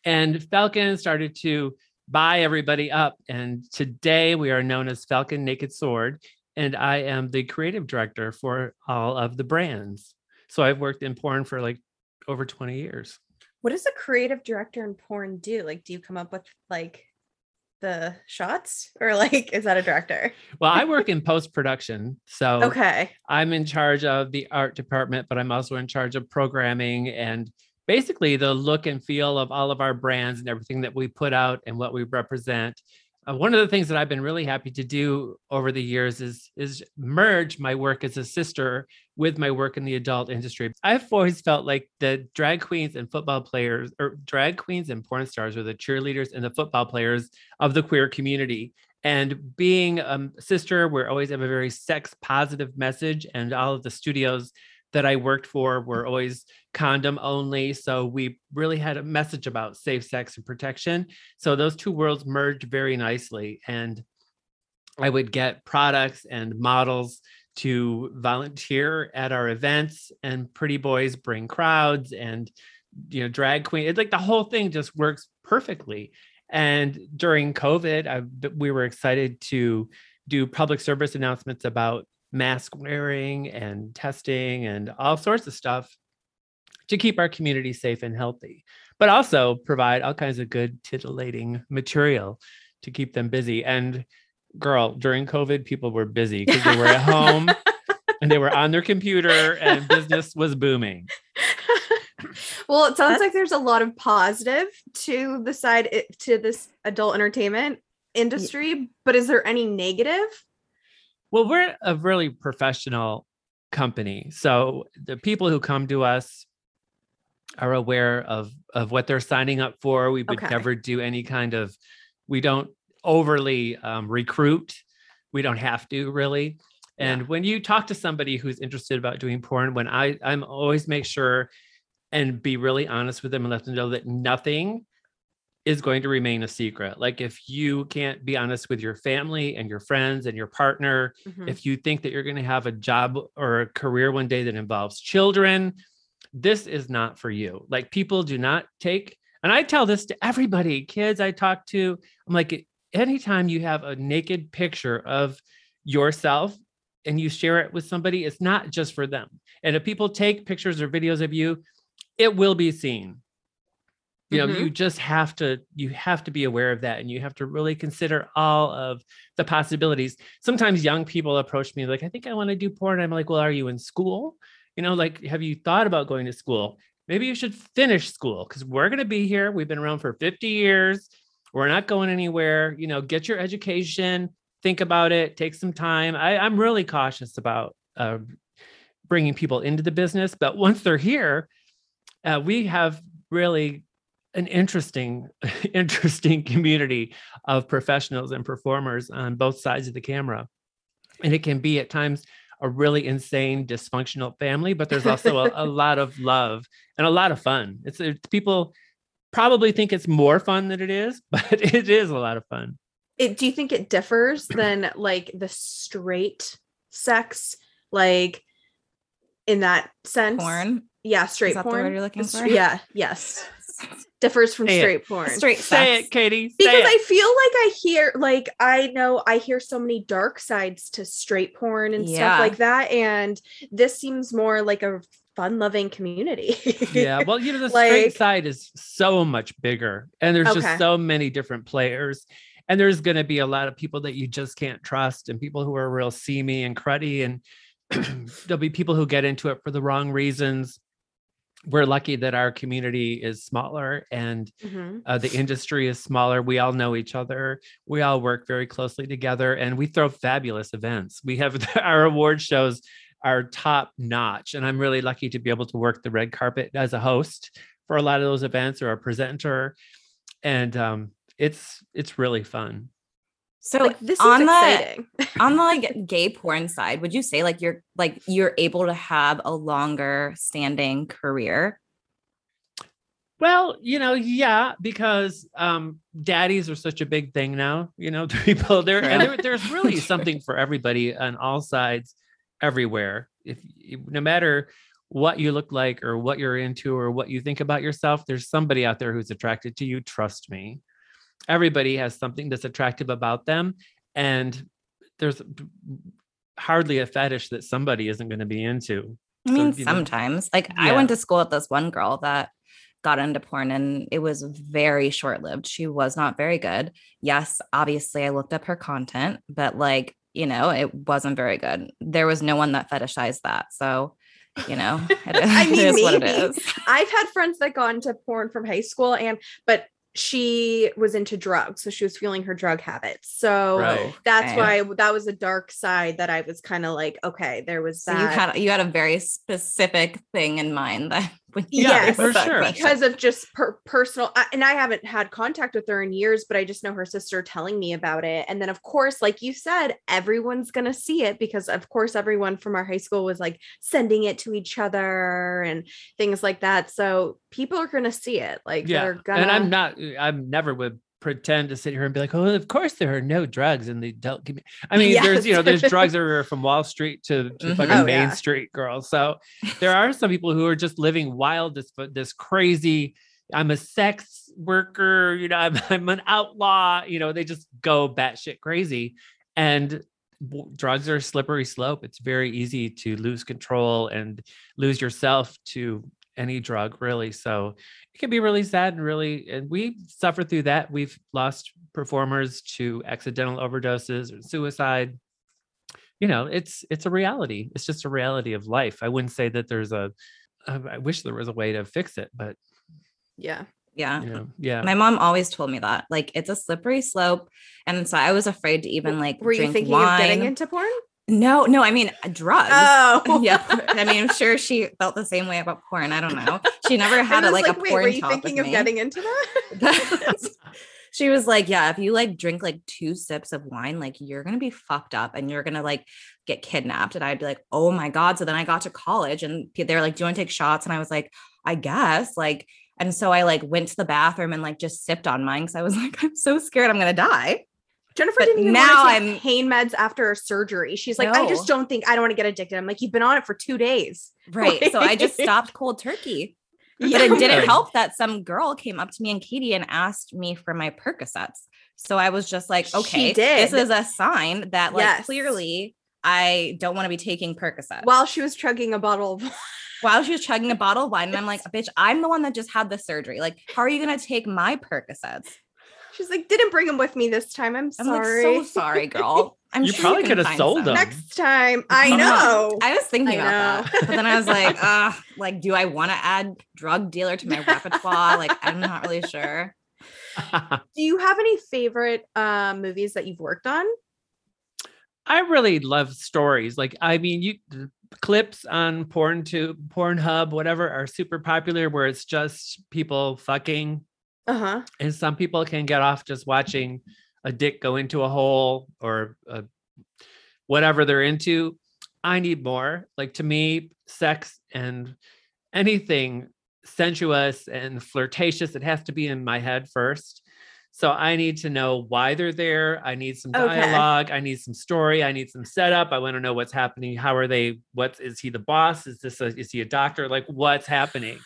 And Falcon started to buy everybody up. And today we are known as Falcon Naked Sword. And I am the creative director for all of the brands. So I've worked in porn for like over 20 years. What does a creative director in porn do? Like, do you come up with like the shots or like is that a director? Well, I work in post production. So Okay. I'm in charge of the art department, but I'm also in charge of programming and basically the look and feel of all of our brands and everything that we put out and what we represent. Uh, one of the things that I've been really happy to do over the years is is merge my work as a sister with my work in the adult industry. I've always felt like the drag queens and football players or drag queens and porn stars are the cheerleaders and the football players of the queer community. And being a sister, we always have a very sex positive message, and all of the studios that I worked for were always condom only. So we really had a message about safe sex and protection. So those two worlds merged very nicely. And I would get products and models to volunteer at our events, and Pretty Boys bring crowds, and you know drag queen it's like the whole thing just works perfectly and during covid I, we were excited to do public service announcements about mask wearing and testing and all sorts of stuff to keep our community safe and healthy but also provide all kinds of good titillating material to keep them busy and girl during covid people were busy because they were at home and they were on their computer and business was booming well, it sounds like there's a lot of positive to the side eh, to this adult entertainment industry, but is there any negative? Well, we're a really professional company. So the people who come to us are aware of of what they're signing up for. We would okay. never do any kind of we don't overly um, recruit. We don't have to really. And yeah. when you talk to somebody who's interested about doing porn, when I I'm always make sure and be really honest with them and let them know that nothing is going to remain a secret. Like if you can't be honest with your family and your friends and your partner, mm-hmm. if you think that you're going to have a job or a career one day that involves children, this is not for you. Like people do not take and I tell this to everybody, kids I talk to, I'm like anytime you have a naked picture of yourself and you share it with somebody, it's not just for them. And if people take pictures or videos of you, it will be seen you know mm-hmm. you just have to you have to be aware of that and you have to really consider all of the possibilities. Sometimes young people approach me like i think i want to do porn. I'm like well are you in school? You know like have you thought about going to school? Maybe you should finish school because we're going to be here. We've been around for 50 years. We're not going anywhere. You know get your education think about it take some time. I, i'm really cautious about uh, bringing people into the business but once they're here uh, we have really an interesting interesting community of professionals and performers on both sides of the camera and it can be at times a really insane dysfunctional family but there's also a, a, lot of love and a lot of fun it's, it's, people probably think it's more fun than it is but it is a lot of fun it, do you think it differs than like the straight sex like in that sense porn yeah, straight porn. The you're looking for? Yeah, yes. Differs from Say straight it. porn. Straight sex. Say it, Katie. Say because it. I feel like I hear like I know I hear so many dark sides to straight porn and yeah. stuff like that. And this seems more like a fun loving community. yeah. Well, you know, the like, straight side is so much bigger and there's okay. just so many different players. And there's going to be a lot of people that you just can't trust and people who are real seamy and cruddy. And there'll be people who get into it for the wrong reasons we're lucky that our community is smaller and mm-hmm. uh, the industry is smaller. We all know each other. We all work very closely together and we throw fabulous events. We have our award shows are top notch. And I'm really lucky to be able to work the red carpet as a host for a lot of those events or a presenter. And um, it's it's really fun. So like, this on the on the like gay porn side, would you say like you're like you're able to have a longer standing career? Well, you know, yeah, because um daddies are such a big thing now, you know, people there, and there there's really something for everybody on all sides everywhere. If no matter what you look like or what you're into or what you think about yourself, there's somebody out there who's attracted to you, trust me everybody has something that's attractive about them and there's hardly a fetish that somebody isn't going to be into. I mean so, sometimes. Know, like yeah. i went to school with this one girl that got into porn and it was very short lived she was not very good. Yes obviously i looked up her content but like you know it wasn't very good. There was no one that fetishized that so you know it is, I mean, it is what it is. I've had friends that got into porn from high school and but she was into drugs so she was feeling her drug habits so right. that's okay. why that was a dark side that i was kind of like okay there was that so you had you had a very specific thing in mind that yeah, for sure. Because of just per- personal, and I haven't had contact with her in years, but I just know her sister telling me about it. And then, of course, like you said, everyone's going to see it because, of course, everyone from our high school was like sending it to each other and things like that. So people are going to see it. Like, yeah. they're gonna. And I'm not, I'm never would pretend to sit here and be like, oh, of course there are no drugs in the don't give me. I mean, Yes. there's you know, there's drugs everywhere from Wall Street to, to Mhm. fucking Oh, Main yeah. Street girls. So there are some people who are just living wild, this this crazy. I'm a sex worker, you know, I'm, I'm an outlaw, you know, they just go batshit crazy. And drugs are a slippery slope. It's very easy to lose control and lose yourself to any drug, really. So it can be really sad and really, and we suffer through that. We've lost performers to accidental overdoses or suicide. You know, it's it's a reality. It's just a reality of life. I wouldn't say that there's a um, i wish there was a way to fix it, but Yeah. Yeah. you know, yeah. My mom always told me that. Like it's a slippery slope. And so I was afraid to even like Were you drink thinking wine. of getting into porn? No, no, I mean uh, drugs. Oh, yeah. I mean, I'm sure she felt the same way about porn. I don't know. She never had a, was like, a wait, porn were you thinking of me. getting into that? she was like, Yeah, if you like drink like two sips of wine, like you're gonna be fucked up and you're gonna like get kidnapped. And I'd be like, Oh my God. So then I got to college and they were like, Do you want to take shots? And I was like, I guess. Like, and so I like went to the bathroom and like just sipped on mine because I was like, I'm so scared I'm gonna die. Jennifer But didn't even now want to take I'm- pain meds after a surgery. She's like, I just don't think I don't want to get addicted. I'm like, you've been on it for two days. Right. So I just stopped cold turkey. Yeah. But it didn't help that some girl came up to me and Katie and asked me for my Percocets. So I was just like, okay, did. this is a sign that like Yes. clearly I don't want to be taking Percocets. While she was chugging a bottle of While she was chugging a bottle of wine, and I'm like, bitch, I'm the one that just had the surgery. Like, how are you gonna take my Percocets? She's like, didn't bring them with me this time. I'm sorry. I'm sorry. like, so sorry, girl. I'm You sure probably can could have sold some. them. Next time. I know. I was thinking I about that, but then I was like, uh, like, do I want to add drug dealer to my repertoire? Like, I'm not really sure. Do you have any favorite uh, movies that you've worked on? I really love stories. Like, I mean, you clips on porn to Pornhub, whatever, are super popular where it's just people fucking, Uh huh. and some people can get off just watching a dick go into a hole or uh whatever they're into. I need more. Like to me, sex and anything sensuous and flirtatious, it has to be in my head first. So I need to know why they're there. I need some Okay. dialogue. I need some story. I need some setup. I want to know what's happening. How are they? What is he the boss? Is this a is he a doctor? Like what's happening?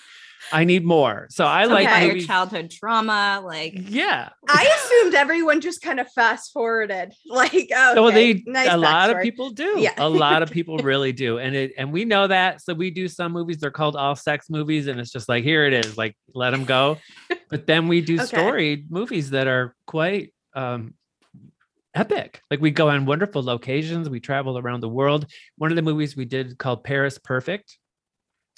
I need more. So I like about your childhood trauma, like Yeah. I assumed everyone just kind of fast forwarded. Like, oh, well they nice a lot of people do Yeah. a lot of people really do and it and we know that so we do some movies they're called all sex movies and it's just like here it is like let them go but then we do Okay. story movies that are quite um epic like we go on wonderful locations we travel around the world one of the movies we did called paris perfect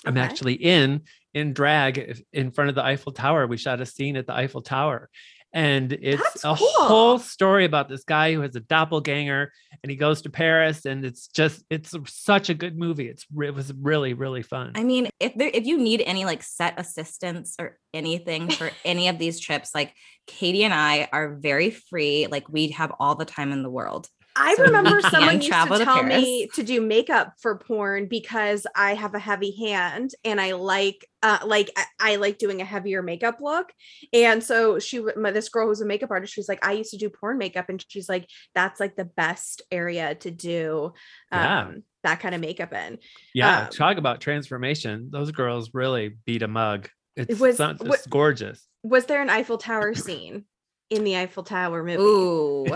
i'm Okay. actually in in drag in front of the eiffel tower we shot a scene at the eiffel tower and it's That's a cool. whole story about this guy who has a doppelganger and he goes to Paris and it's just it's such a good movie. It's, it was really really fun. I mean, if there if you need any like set assistance or anything for any of these trips, like Katie and I are very free. Like we have all the time in the world. I So remember someone used travel to to tell me to do makeup for porn because I have a heavy hand and I like uh like I, I like doing a heavier makeup look. And so she my, this girl who's a makeup artist, she's like, I used to do porn makeup, and she's like, that's like the best area to do um Yeah. that kind of makeup in. yeah, um, talk about transformation. Those girls really beat a mug. It's, was- so- it's what- gorgeous. Was there an Eiffel Tower scene in the Eiffel Tower movie? Ooh.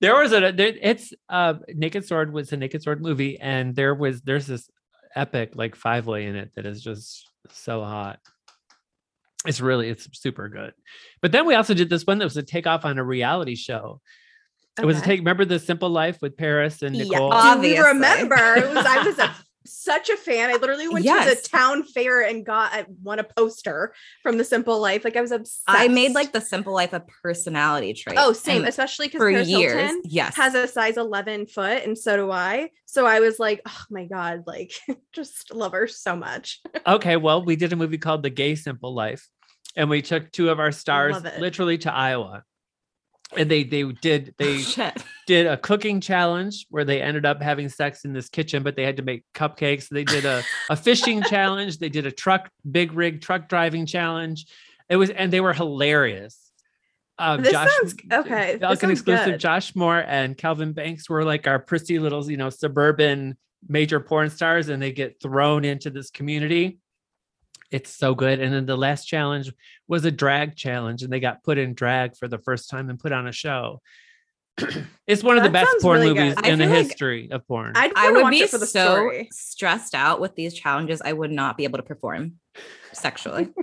There was a there, it's uh Naked Sword was a Naked Sword movie and there was there's this epic like five way in it that is just so hot. It's really it's super good. But then we also did this one that was a takeoff on a reality show. It was a take. Remember the Simple Life with Paris and Yeah. Nicole? Do Obviously. you remember? It was I was a, such a fan. I literally went to the town fair and got I won a poster from the Simple Life. Like I was obsessed. I made like the simple life a personality trait. oh same, And especially because for Paris years. Hilton Yes. has a size 11 foot, and so do I. So I was like, oh my god, like just love her so much. okay, well, we did a movie called The Gay Simple Life, and we took two of our stars literally to Iowa. And they they did they Shit. did a cooking challenge where they ended up having sex in this kitchen, but they had to make cupcakes. They did a, a fishing challenge. They did a truck, big rig truck driving challenge. It was, and they were hilarious. Uh, This sounds- okay, this Falcon exclusive. good. Josh Moore and Calvin Banks were like our prissy little, you know, suburban major porn stars, and they get thrown into this community. It's so good. And then the last challenge was a drag challenge, and they got put in drag for the first time and put on a show. it's one of the best porn really movies good. In the like history of porn. I'd I would be for the so story. stressed out with these challenges. I would not be able to perform sexually.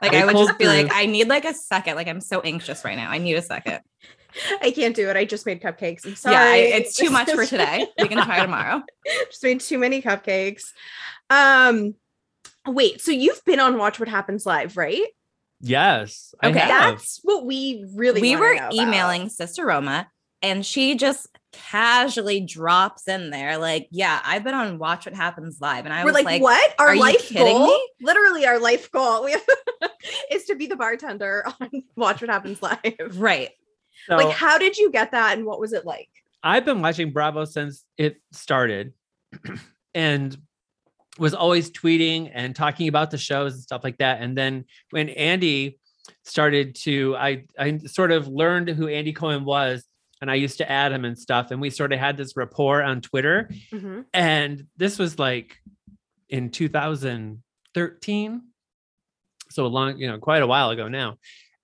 Like They I would pulled just be like. I need like a second. Like I'm so anxious right now. I need a second. I can't do it. I just made cupcakes. I'm sorry. Yeah, I, it's too much for today. We can try tomorrow. just made too many cupcakes. Um, wait. So you've been on Watch What Happens Live, right? yes, I Okay. have. That's what we really we were know about. emailing Sister Roma, and she just casually drops in there, like, "Yeah, I've been on Watch What Happens Live," and I We're was like, like, what? Our are you life kidding goal? me? Literally, our life goal is to be the bartender on Watch What Happens Live. "Right, So like, how did you get that, and what was it like? I've been watching Bravo since it started and was always tweeting and talking about the shows and stuff like that. And then when Andy started to, I, I sort of learned who Andy Cohen was and I used to add him and stuff. And we sort of had this rapport on Twitter. Mhm. And this was like in 2013. So a long, you know, quite a while ago now.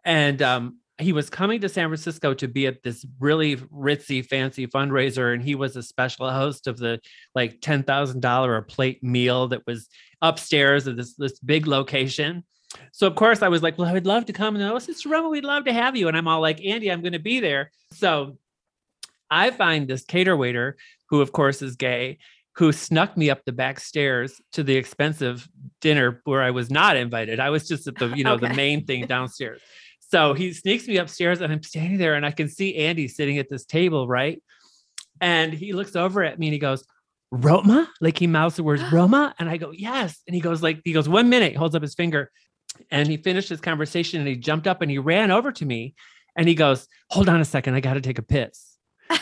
And um, he was coming to San Francisco to be at this really ritzy, fancy fundraiser. And he was a special host of the like $10,000 a plate meal that was upstairs at this, this big location. So of course I was like, well, I would love to come. And oh, Sister Roma, we'd love to have you. And I'm all like, Andy, I'm going to be there. So I find this cater waiter, who of course is gay, who snuck me up the back stairs to the expensive dinner where I was not invited. I was just at the, you know, the main thing downstairs. So he sneaks me upstairs and I'm standing there and I can see Andy sitting at this table, right? And he looks over at me and he goes, Roma? Like he mouths the words Roma. And I go, yes. And he goes, like, he goes, one minute, he holds up his finger. And he finished his conversation and he jumped up and he ran over to me and he goes, hold on a second. I got to take a piss. and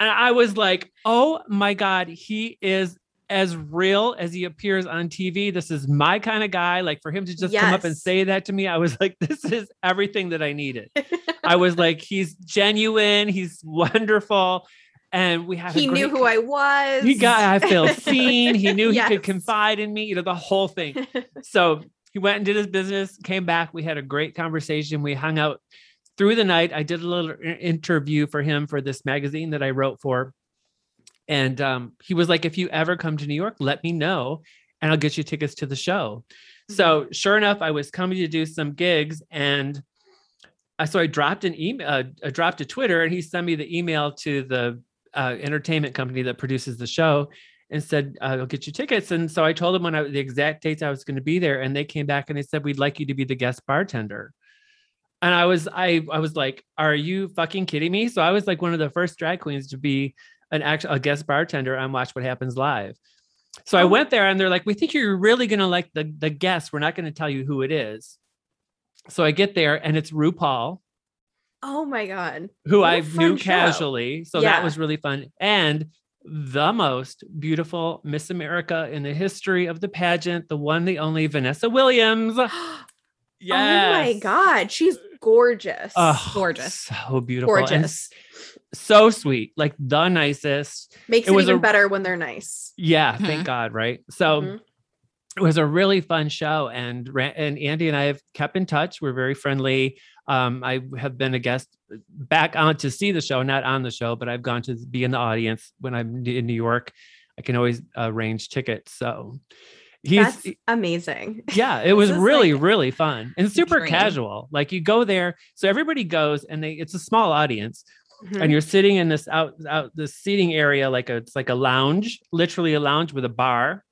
I was like, oh my God, he is as real as he appears on TV. This is my kind of guy. Like for him to just come up and say that to me, I was like, this is everything that I needed. I was like, he's genuine, he's wonderful. And we had a He knew who I was. he got I felt seen. He knew he could confide in me, you know, the whole thing. So he went and did his business, came back. We had a great conversation. We hung out through the night. I did a little interview for him for this magazine that I wrote for. And um, he was like, if you ever come to New York, let me know and I'll get you tickets to the show. So sure enough, I was coming to do some gigs and I so I dropped an email, uh, I dropped a Twitter, and he sent me the email to the uh, entertainment company that produces the show, and said uh, I'll get you tickets. And so I told them when I the exact dates I was going to be there, and they came back and they said we'd like you to be the guest bartender. And I was I I was like, are you fucking kidding me? So I was like one of the first drag queens to be an actual a guest bartender on Watch What Happens Live. So I Oh. went there and they're like, we think you're really gonna like the the guest. We're not going to tell you who it is. So I get there and it's RuPaul, oh my god. who What I knew show. casually. So Yeah. that was really fun. And the most beautiful Miss America in the history of the pageant, the one, the only Vanessa Williams. Yes. Oh my god, she's gorgeous. Oh, Gorgeous. So beautiful. gorgeous. So sweet. Like the nicest. Makes it it, was even a- better when they're nice. Yeah, Mhm. thank God, right? So Mhm. it was a really fun show, and Ra- and Andy and I have kept in touch. We're very friendly. Um, I have been a guest back on to see the show, not on the show, but I've gone to be in the audience when I'm in New York. I can always arrange tickets. So he's That's amazing. yeah, it was really, like really fun and super dream. casual. Like you go there, so everybody goes, and they it's a small audience, Mhm. and you're sitting in this out out the seating area like a it's like a lounge literally a lounge with a bar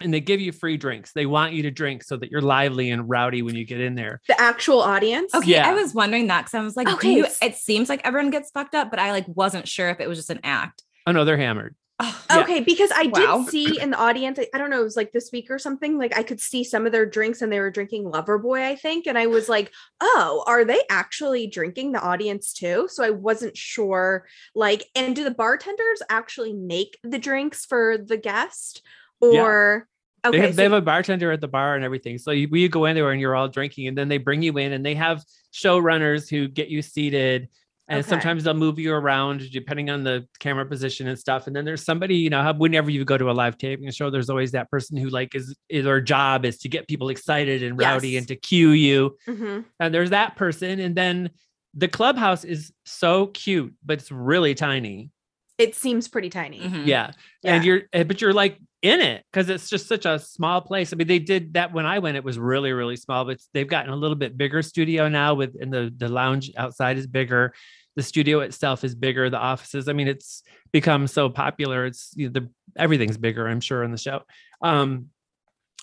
and they give you free drinks they want you to drink so that you're lively and rowdy when you get in there the actual audience. Okay, Yeah. I was wondering that because I was like, Okay, do you, it seems like everyone gets fucked up, but I like wasn't sure if it was just an act. oh no they're hammered Oh, Yeah. Okay, because I Wow. did see in the audience, I- I don't know, it was like this week or something. Like I could see some of their drinks and they were drinking Loverboy, I think. And I was like, oh, are they actually drinking the audience too? So I wasn't sure. Like, and do the bartenders actually make the drinks for the guest? Yeah. Or Okay, they, have, so- they have a bartender at the bar and everything. So you, you go in there and you're all drinking, and then they bring you in, and they have showrunners who get you seated. And Okay. sometimes they'll move you around depending on the camera position and stuff. And then there's somebody, you know, whenever you go to a live taping show, there's always that person who like is, is their job is to get people excited and rowdy Yes. and to cue you. Mhm. And there's that person. And then the clubhouse is so cute, but it's really tiny. It seems pretty tiny. Mhm. Yeah. Yeah. And you're, eh, but you're like in it because it's just such a small place. I mean, they did that when I went, it was really, really small, but they've gotten a little bit bigger studio now with, and the, the lounge outside is bigger. The studio itself is bigger. The offices, I mean, it's become so popular. It's you know, the, everything's bigger, I'm sure, in the show. Um,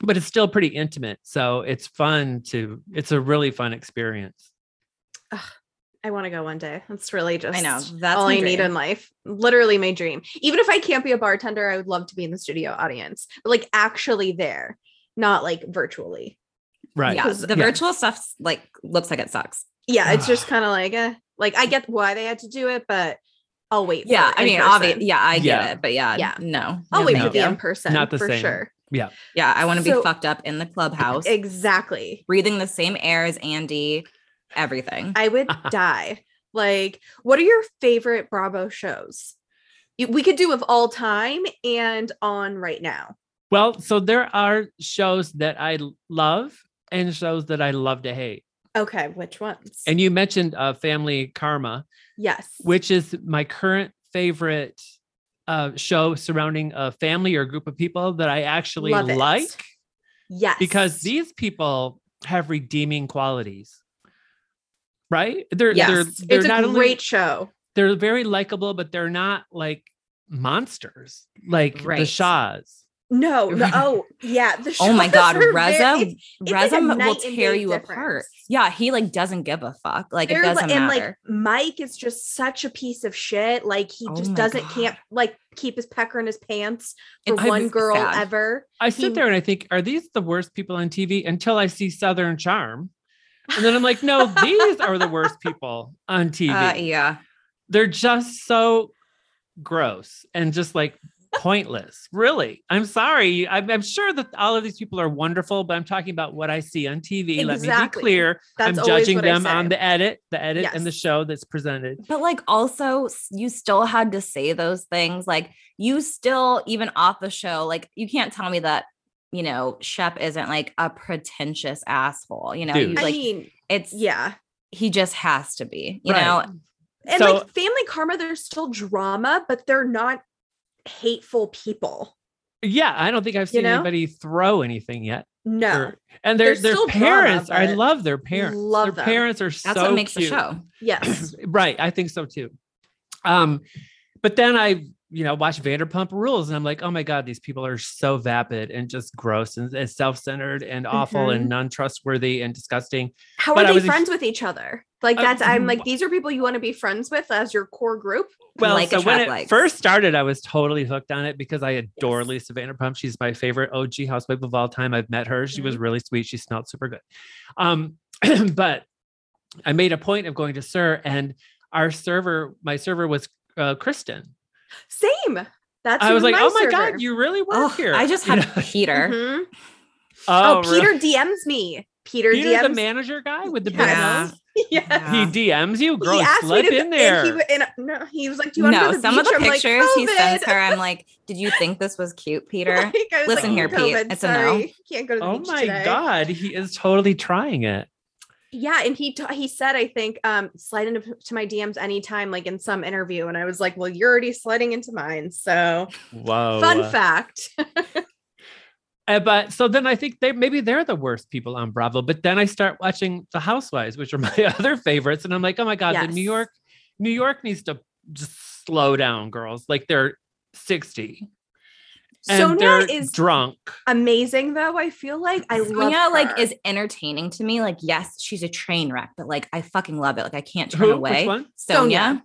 but it's still pretty intimate. So it's fun to, it's a really fun experience. I want to go one day. That's really just I know. That's all my I need in life. Literally my dream. Even if I can't be a bartender, I would love to be in the studio audience, but like actually there, not like virtually. Right. Yeah. the yeah. virtual stuff like looks like it sucks. Yeah, it's just kind of like, eh, like I get why they had to do it, but I'll wait. Yeah, for I mean, person. obviously, yeah, I get Yeah. it, but yeah, Yeah. no, I'll no wait thank for the in person. Not the for same. sure. Yeah, Yeah. I want to be fucked up in the clubhouse, Exactly. breathing the same air as Andy, everything. I would die. Like, what are your favorite Bravo shows? We could do of all time and on right now. Well, so there are shows that I love and shows that I love to hate. Okay, which ones? And you mentioned uh, Family Karma, yes, which is my current favorite uh, show surrounding a family or group of people that I actually like yes, because these people have redeeming qualities. Right? They're Yes. they're they're it's a great only show. they're very likable, but they're not like monsters like the Shahs. No, no, oh yeah. The Shahs. oh my god, are Reza, very- it's- it's like Reza will tear day you apart. Yeah, he like doesn't give a fuck. Like it they're doesn't and matter. like Mike is just such a piece of shit. Like he Oh just doesn't God. can't like keep his pecker in his pants for It's one girl sad. ever. I sit there and I think, are these the worst people on TV until I see Southern Charm? And then I'm like, no, these are the worst people on TV. Uh, yeah, They're just so gross and just like pointless. Really. I'm sorry. I'm, I'm sure that all of these people are wonderful, but I'm talking about what I see on TV. Let me be clear. That's I'm judging them on the edit, the edit and the show that's presented. but like also you still had to say those things. Like you still even off the show, like you can't tell me that you know Shep isn't like a pretentious asshole. You know, Dude. he's I like mean, it's yeah. he just has to be. You Right. know, And So- like family karma, there's still drama, but they're not hateful people. Yeah, I don't think I've You seen know? anybody throw anything yet. No. Or- and their There's their still drama, parents, I love their parents. love their them. parents are that's so what makes cute. the show. Yes. right i think so too um but then i you know watch vanderpump rules and i'm like oh my god these people are so vapid and just gross and, and self-centered and awful and non-trustworthy and disgusting. How But are they ex- friends with each other? Like Uh, that's I'm mm, like these are people you want to be friends with as your core group. well Like so when it likes. first started i was totally hooked on it because i adore lisa vanderpump. She's my favorite og housewife of all time. I've met her. She was really sweet. She smelled super good. Um but i made a point of going to SUR and our server my server was uh, kristen Same. That's I was like, my oh my server. god, you really work Oh, here. I just You had know? Peter. Mhm. Oh, Oh, Peter DMs me. Peter, Peter, DMs the manager guy with the big Yeah. nose. Yeah. Yeah. He DMs you, girl. he asked me to in there. And he, and, no, he was like, "Do you want to No, go to the some beach?" of the I'm like, pictures he sends her, I'm like, did you think this was cute, Peter? Like, was Listen like, here, Pete, "COVID, it's a no." Can't go to the oh beach my today." god, he is totally trying it. Yeah, and he t- he said, I think, um, slide into to my DMs anytime, like in some interview, and I was like, "Well, you're already sliding into mine." So, Whoa. fun fact. Uh, but so then I think they maybe they're the worst people on Bravo. But then I start watching The Housewives, which are my other favorites, and I'm like, oh my god, the New York, New York needs to just slow down, girls. Like they're 60 and Sonja they're is drunk. amazing, though. I feel like I love Sonja like is entertaining to me. Like, yes, she's a train wreck, but like I fucking love it. Like I can't turn Who? Which away. one? Sonja.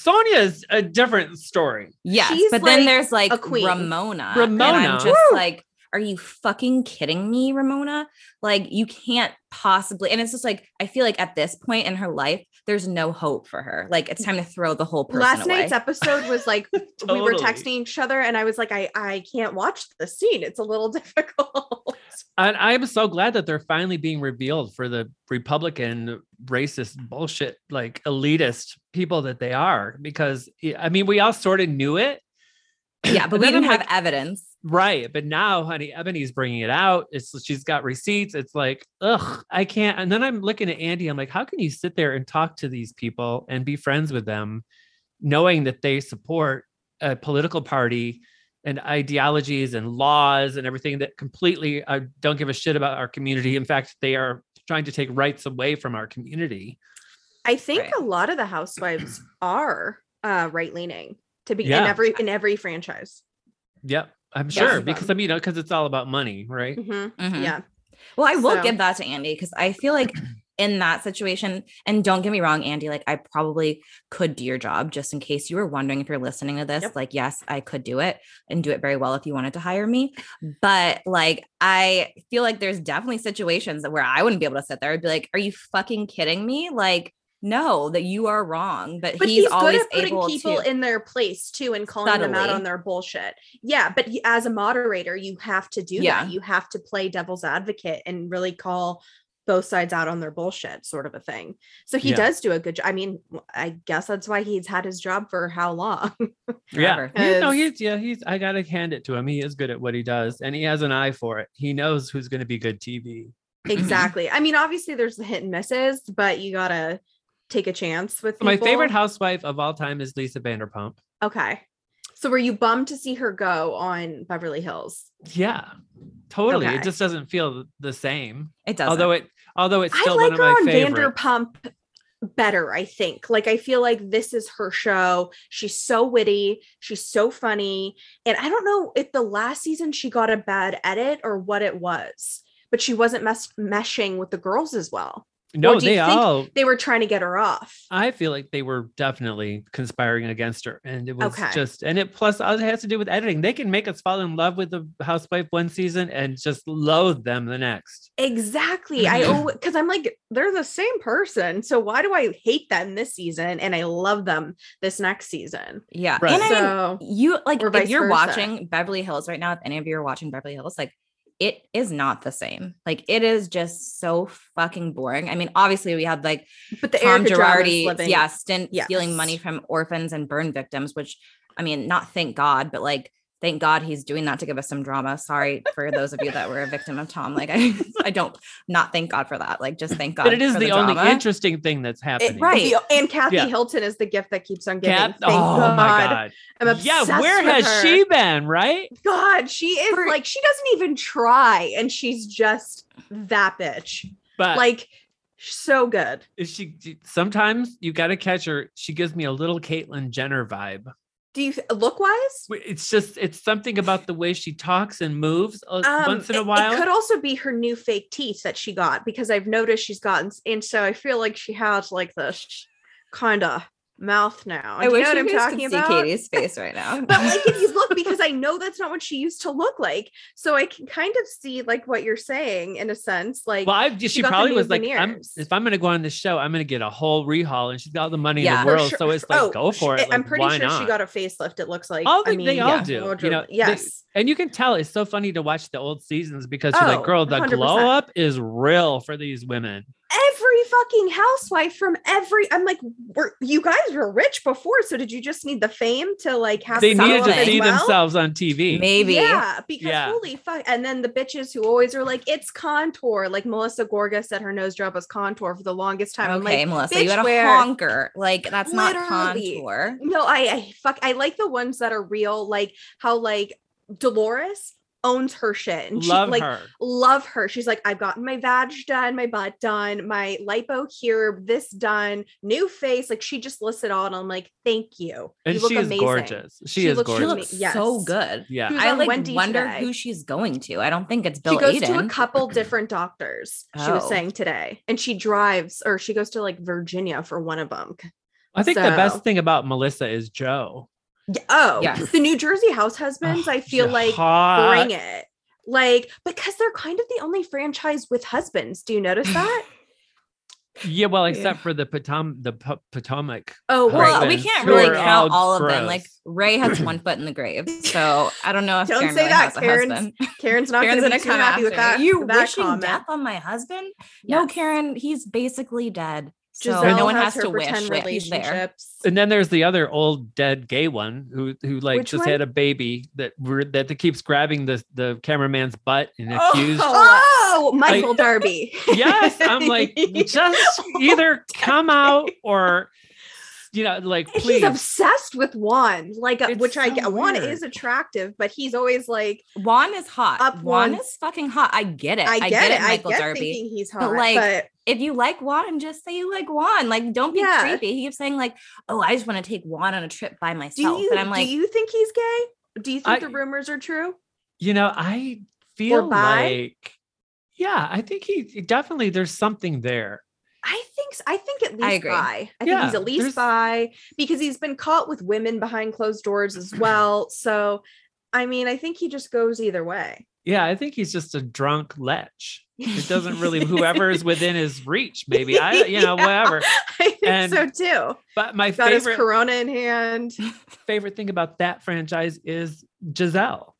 Sonja is a different story. Yes. She's but then there's like a queen. Ramona. Ramona. And I'm just Woo! like, are you fucking kidding me, Ramona? Like, you can't possibly. And it's just like, I feel like at this point in her life, there's no hope for her. Like, it's time to throw the whole person Last away. night's episode was like we were texting each other, and I was like, I I can't watch the scene. It's a little difficult. And I'm so glad that they're finally being revealed for the Republican racist bullshit, like elitist people that they are. Because I mean, we all sort of knew it. Yeah, but we then didn't I'm have like, evidence. Right. But now, honey, Eboni's bringing it out. It's she's got receipts. It's like, ugh, I can't. And then I'm looking at Andy. I'm like, how can you sit there and talk to these people and be friends with them, knowing that they support a political party and ideologies and laws and everything that completely uh, don't give a shit about our community. In fact, they are trying to take rights away from our community. I think Right. a lot of the housewives are uh, right leaning to be in every in every franchise. Yep. I'm Yes, sure of because I mean, you know, because it's all about money, right? Mhm. Mhm. Yeah. Well, I will So- give that to Andy because I feel like in that situation, and don't get me wrong, Andy, like I probably could do your job just in case you were wondering if you're listening to this. Yep. Like, yes, I could do it and do it very well if you wanted to hire me. But like, I feel like there's definitely situations where I wouldn't be able to sit there. I'd be like, are you fucking kidding me? Like, no, that you are wrong. But, But he's, he's, good always at putting able people to. in their place too and calling them out on their bullshit. Yeah, but y- as a moderator, you have to do Yeah. that. You have to play devil's advocate and really call both sides out on their bullshit, sort of a thing. So he Yeah. does do a good job. I mean, I guess that's why he's had his job for how long? Yeah. Forever. He- no, he's yeah, he's I gotta hand it to him. He is good at what he does and he has an eye for it. He knows who's gonna be good TV. exactly. I mean, obviously there's the hit and misses, but you gotta take a chance with My favorite housewife of all time is Lisa Vanderpump. Okay. So were you bummed to see her go on Beverly Hills? Yeah, totally. Okay. It just doesn't feel the same. It does. Although it although it's I like one of her my on favorites. Vanderpump better, I think. Like I feel like this is her show. She's so witty, she's so funny. And I don't know if the last season she got a bad edit or what it was, but she wasn't mes- meshing with the girls as well. No, do you they think- all They were trying to get her off. I feel like they were definitely conspiring against her. And it was Okay. just and it plus it has to do with editing. They can make us fall in love with the housewife one season and just loathe them the next. Exactly. I because I'm like, they're the same person. So why do I hate them this season and I love them this next season? yeah. Right. And I mean, So you like if you're versa. watching Beverly Hills right now, if any of you are watching Beverly Hills, like it is not the same. Like it is just so fucking boring. I mean, obviously we had like but the Tom Erika Girardi, yeah, stint stealing money from orphans and burn victims, which I mean, not thank God, but like thank God he's doing that to give us some drama. Sorry for those of you that were a victim of Tom. Like I, I don't not thank God for that. Like just thank God. but it is for the, only drama. interesting thing that's It- happening. right. and Kathy Yeah. Hilton is the gift that keeps on giving. Cap- Thank oh God. my god. I'm obsessed Yeah, where with has her. she been? Right? God, she is For- like she doesn't even try, and she's just that bitch. But Like so good. is she sometimes you got to catch her. She gives me a little Caitlyn Jenner vibe. Do you look wise? It's just it's something about the way she talks and moves uh, once in a Um, it- while. It could also be her new fake teeth that she got because I've noticed she's gotten, and so I feel like she has like this kind of mouth now. I Do you wish know what I'm talking could about? see Katie's face right now. but like if you look because i know that's not what she used to look like so i can kind of see like what you're saying in a sense like well, I, she, got the probably new was like, I'm, if I'm going to go on this show, I'm going to get a whole rehaul, and she's got all the money Yeah. in the world, sure- so it's like, oh, go sh- for it. i'm pretty why sure she got a facelift it looks like All I they, mean, they all yeah, do, wardrobe- you know. they- yes and you can tell it's so funny to watch the old seasons because you're Oh, like, girl, the 100%. glow up is real for these women. every fucking housewife from every i'm like we're, you guys were rich before so did you just need the fame to like have They needed to see well? themselves on TV. Maybe. Yeah, because Yeah. holy fuck. And then the bitches who always are like, it's contour. Like Melissa Gorga said her nose job was contour for the longest time. I'm Okay, like, Melissa, you bitch, had a where? honker. Like that's not Literally. contour. No, I, I fuck I like the ones that are real, like how like Dolores owns her shit. And Love she like her. love her. She's like, I've gotten my vag done, my butt done, my lipo here, this done, new face. Like she just lists it all. And I'm like, thank you. And you look she is amazing. gorgeous. She, She is looks She looks Yes. so good. yeah. I like Wendy wonder today. who she's going to. I don't think it's Bill she goes Aiden. to a couple different doctors she was Oh. saying today and she drives or she goes to like virginia for one of them I think the best thing about Melissa is Joe. Oh Yes. the new jersey house husbands i feel She's like hot. bring it Like, because they're kind of the only franchise with husbands. Do you notice that? Yeah, well, Yeah. except for the Potom the Po- Potomac. Oh, Well, husbands we can't really count all all of them. Like. Ray has one foot in the grave, so I don't know if Don't Karen say really that, has a Karen's- husband. Karen's not Karen's going to gonna come happy with after that. you. with that wishing comment. death on my husband? No, Karen, he's basically dead. So no one has her to wish pretend that he's there. relationships. And then there's the other old dead gay one who who like Which just one? had a baby that were that keeps grabbing the the cameraman's butt and Oh, accused. Oh, Michael Darby. Yes, I'm like just either come out or you know like He's please. obsessed with Juan, like uh, It's which I so get. Juan is attractive, but he's always like, Juan is hot. Up Juan one- is fucking hot. I get it. I get, it. I Michael get Darby. thinking he's hot, But, but like, like, if you like Juan, just say you like Juan. Like, don't be Yeah. creepy. He keeps saying like, "Oh, I just want to take Juan on a trip by do myself," you and I'm like, do you think he's gay? Do you think I- the rumors are true? you know, I feel like yeah, I think he definitely there's something there. I think I think at least I agree. bi. I think he's at least there's- bi because he's been caught with women behind closed doors as well. So, I mean, I think he just goes either way. Yeah, I think he's just a drunk lech. It doesn't really whoever is within his reach, maybe. I you know, Yeah. whatever. I think And so too. But my Got his favorite Corona in hand. favorite thing about that franchise is Gizelle.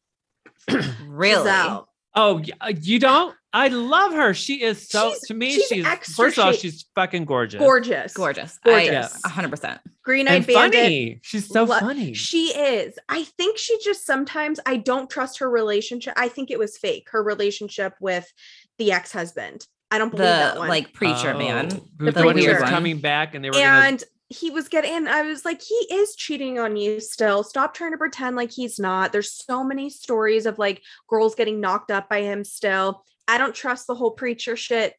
really? Gizelle. Oh, uh, you don't? I love her. She is so She's- to me. she's She's, extra first of all, shape- she's fucking gorgeous, Gorgeous. Gorgeous. Gorgeous. 100%. Green eyed bandit. funny. She's so Lo- funny. She is. I think she just sometimes I don't trust her relationship. I think it was fake. Her relationship with the ex husband. I don't believe that The one. like preacher oh. man. Oh, who- The the one who was coming back, and they were gonna. and he was getting. And I was like, he is cheating on you still. Stop trying to pretend like he's not. There's so many stories of like girls getting knocked up by him still. I don't trust the whole preacher shit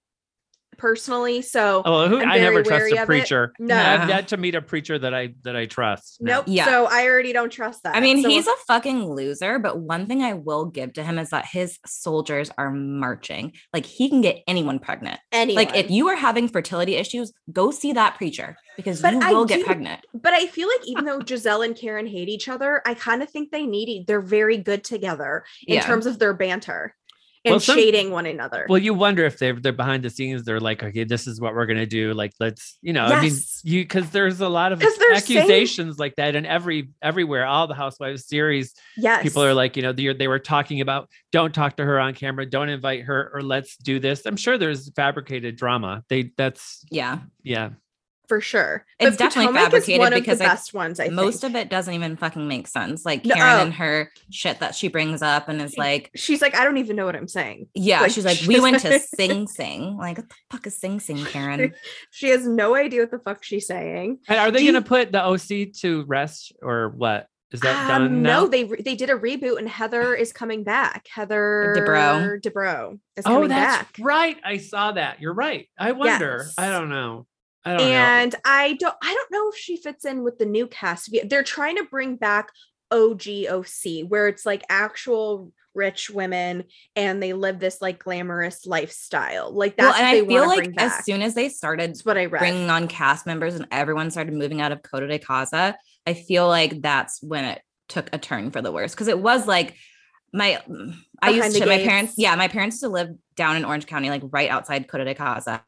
personally. So Oh, who, I'm never trust a of it. preacher. No. I've yet to meet a preacher that I that I trust. No. nope. Yeah. So I already don't trust that. I mean, So he's a fucking loser, but one thing I will give to him is that his soldiers are marching. Like he can get anyone pregnant. anyone. Like if you are having fertility issues, go see that preacher because But you I will get do- pregnant. But I feel like even though Gizelle and Karen hate each other, I kind of think they need they're very good together in Yeah. terms of their banter and Well, some- shading one another. Well, you wonder if they're they're behind the scenes. They're like, okay, this is what we're gonna do. Like, let's, you know, I mean, you because there's a lot of they're saying- accusations like that, and every everywhere, all the Housewives series, yes, people are like, you know, they they were talking about don't talk to her on camera, don't invite her, or let's do this. I'm sure there's fabricated drama. They that's Yeah. yeah. For sure. It's definitely Potomac is fabricated one of because the I- best ones. I Most think. of it doesn't even fucking make sense. Like No, Karen oh. and her shit that she brings up and is like, she's like, I don't even know what I'm saying. yeah, Like, she's like, she's we went to Sing Sing. Like, what the fuck is Sing Sing, Karen? She has no idea what the fuck she's saying. And are they Do gonna put the OC to rest or what? Is that Um, done now? no, they re- they did a reboot and Heather is coming back. Heather Dubrow. Dubrow is oh, coming that's back. right. I saw that. You're right. I wonder. I don't know. I don't know. and I don't I don't know if she fits in with the new cast. They're trying to bring back OGOC where it's like actual rich women and they live this like glamorous lifestyle. Like well, and what they I feel like as soon as they started that's what I read. bringing on cast members and everyone started moving out of Coto de Caza, I feel like that's when it took a turn for the worse because it was like my I Behind used the to my parents yeah my parents used to live down in Orange County like right outside Coto de Caza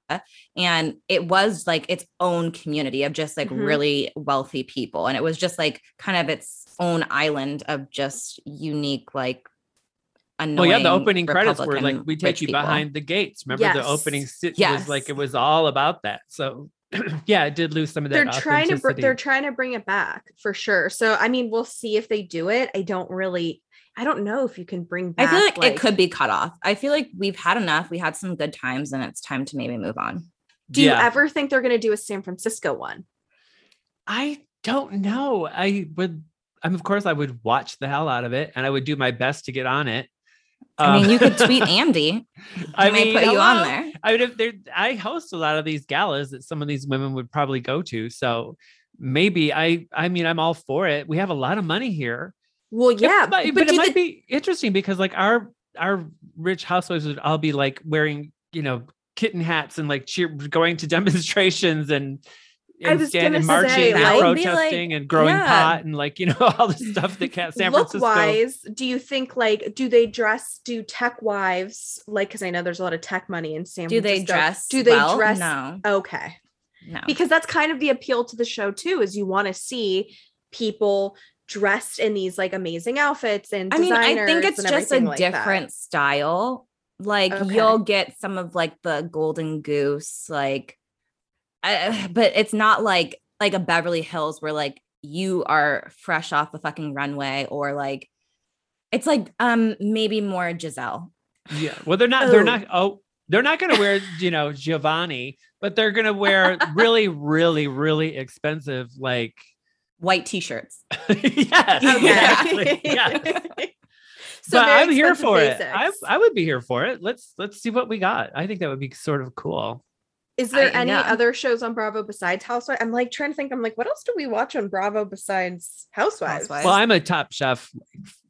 and it was like its own community of just like Mhm. really wealthy people and it was just like kind of its own island of just unique like annoying well, yeah, the opening credits were like we take you people. behind the gates. Remember the Yes. opening sit was like it was all about that. So yeah, it did lose some of that. they're trying to br- they're trying to bring it back for sure. So I mean, we'll see if they do it. I don't really I don't know if you can bring back. I feel like, it could be cut off. I feel like we've had enough. We had some good times and it's time to maybe move on. Do you ever think they're going to do a San Francisco one? I don't know. I would. I'm, of course, I would watch the hell out of it, and I would do my best to get on it. I mean, you could Um, tweet Andy. I I may mean, put you on there. I mean, if there, I host a lot of these galas that some of these women would probably go to. So maybe I. I mean, I'm all for it. We have a lot of money here. Well, It yeah, might- but, but, it might the- be interesting because like our our rich housewives would all be like wearing you know kitten hats and like cheer going to demonstrations and I and was stand and marching say, and That would be like- protesting and growing yeah. pot and like you know all the stuff that ca- San look Francisco. wise do you think like do they dress do tech wives like because i know there's a lot of tech money in san Francisco. Do they dress? do they well? dress No, okay no. because that's kind of the appeal to the show too is you want to see people dressed in these like amazing outfits and I mean, I think it's just a everything like that. different style. Like Okay. you'll get some of like the golden goose, like, I, but it's not like like a Beverly Hills where like you are fresh off the fucking runway or like it's like um maybe more Gizelle. Yeah. Well, they're not. They're Oh. not. Oh, they're not going to wear you know Giovanni, but they're going to wear really, really, really expensive like. White t-shirts. yes. Exactly. Yeah. so but I'm here expensive for it. I, basics. I would be here for it. Let's let's see what we got. I think that would be sort of cool. Is there I- any yeah. other shows on Bravo besides Housewives? I'm like trying to think. I'm like, what else do we watch on Bravo besides Housewives? Housewives. Well, I'm a Top Chef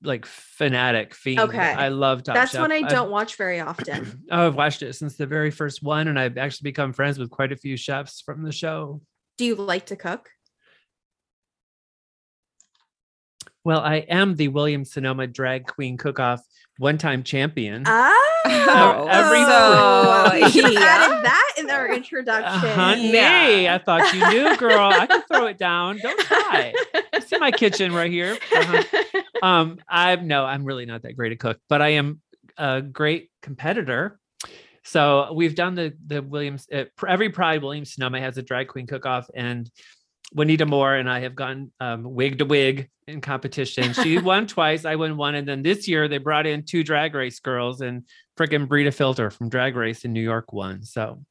like fanatic fiend. Okay. I love Top That's Chef. one I I've- don't watch very often. Oh, I've watched it since the very first one, and I've actually become friends with quite a few chefs from the show. Do you like to cook? Well, I am the William Sonoma Drag Queen Cook-Off one-time champion. Oh, every- oh, we should have Yeah. added that in our introduction. Uh, honey, Yeah. I thought you knew, girl. I can throw it down. Don't try. You see my kitchen right here. Uh-huh. Um, I'm no, I'm really not that great a cook, but I am a great competitor. So we've done the the Williams uh, every Pride Williams Sonoma has a drag queen cook off, and Juanita More and I have gone um, wig to wig in competition. She won twice, I won one, and then this year they brought in two drag race girls, and frickin' Brita Filter from Drag Race in New York won. So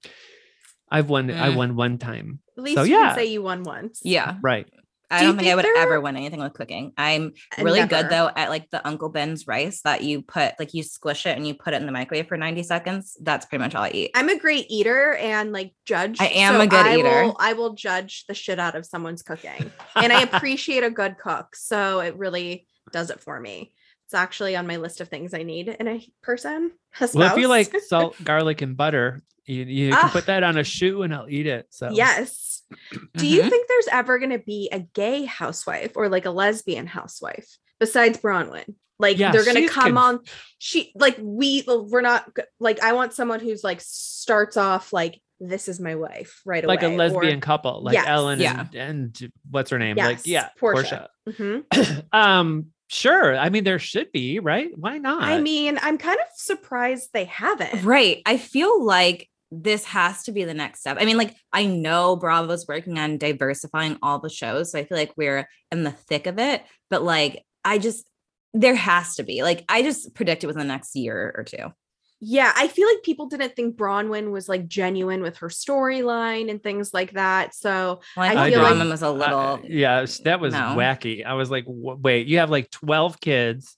I've won. I Mm. won one time. At least So, you yeah. can say you won once. Yeah. Right. I Do don't think I would ever win anything with cooking. I'm Uh, really never. good though at like the Uncle Ben's rice that you put like you squish it and you put it in the microwave for 90 seconds. That's pretty much all I eat. I'm a great eater and like judge. I am a good I eater. Will, I will judge the shit out of someone's cooking, and I appreciate a good cook. So it really does it for me. It's actually on my list of things I need in a person. A Well, if you like salt, garlic, and butter, you, you can Ah. put that on a shoe and I'll eat it. So yes. Do you Mhm. think there's ever going to be a gay housewife or like a lesbian housewife besides Braunwyn? Like Yeah, they're going to come on. She like we we're not like I want someone who's like starts off like this is my wife right like away. Like a or- lesbian couple, like Yes. Ellen Yeah. and, and what's her name? like yeah, Portia. Portia. Mhm. um, sure. I mean, there should be, right? Why not? I mean, I'm kind of surprised they haven't. Right. I feel like this has to be the next step. I mean, like, I know Bravo's working on diversifying all the shows. So I feel like we're in the thick of it. But like, I just, there has to be. Like, I just predict it within the next year or two. Yeah, I feel like people didn't think Braunwyn was like genuine with her storyline and things like that. So Well, I, I thought feel like- Braunwyn was a Uh, little. yeah, that was No. wacky. I was like, wait, you have like 12 kids,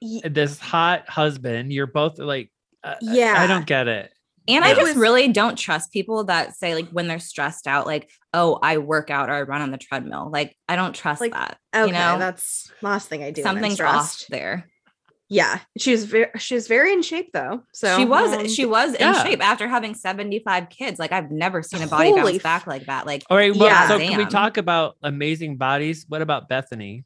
y- this hot husband. You're both like, uh, I Yeah. don't get it. And I just really don't trust people that say, like, when they're stressed out, like, oh, I work out or I run on the treadmill. Like, I don't trust Like, that. okay, you know, that's last thing I do. when I'm something's off stressed. there. Yeah, she was very she was very in shape though. So she was um, she was in yeah. shape after having 75 kids. Like I've never seen a body Holy bounce f- back like that. Like All right. Well, Yeah. so can we talk about amazing bodies? What about Bethany?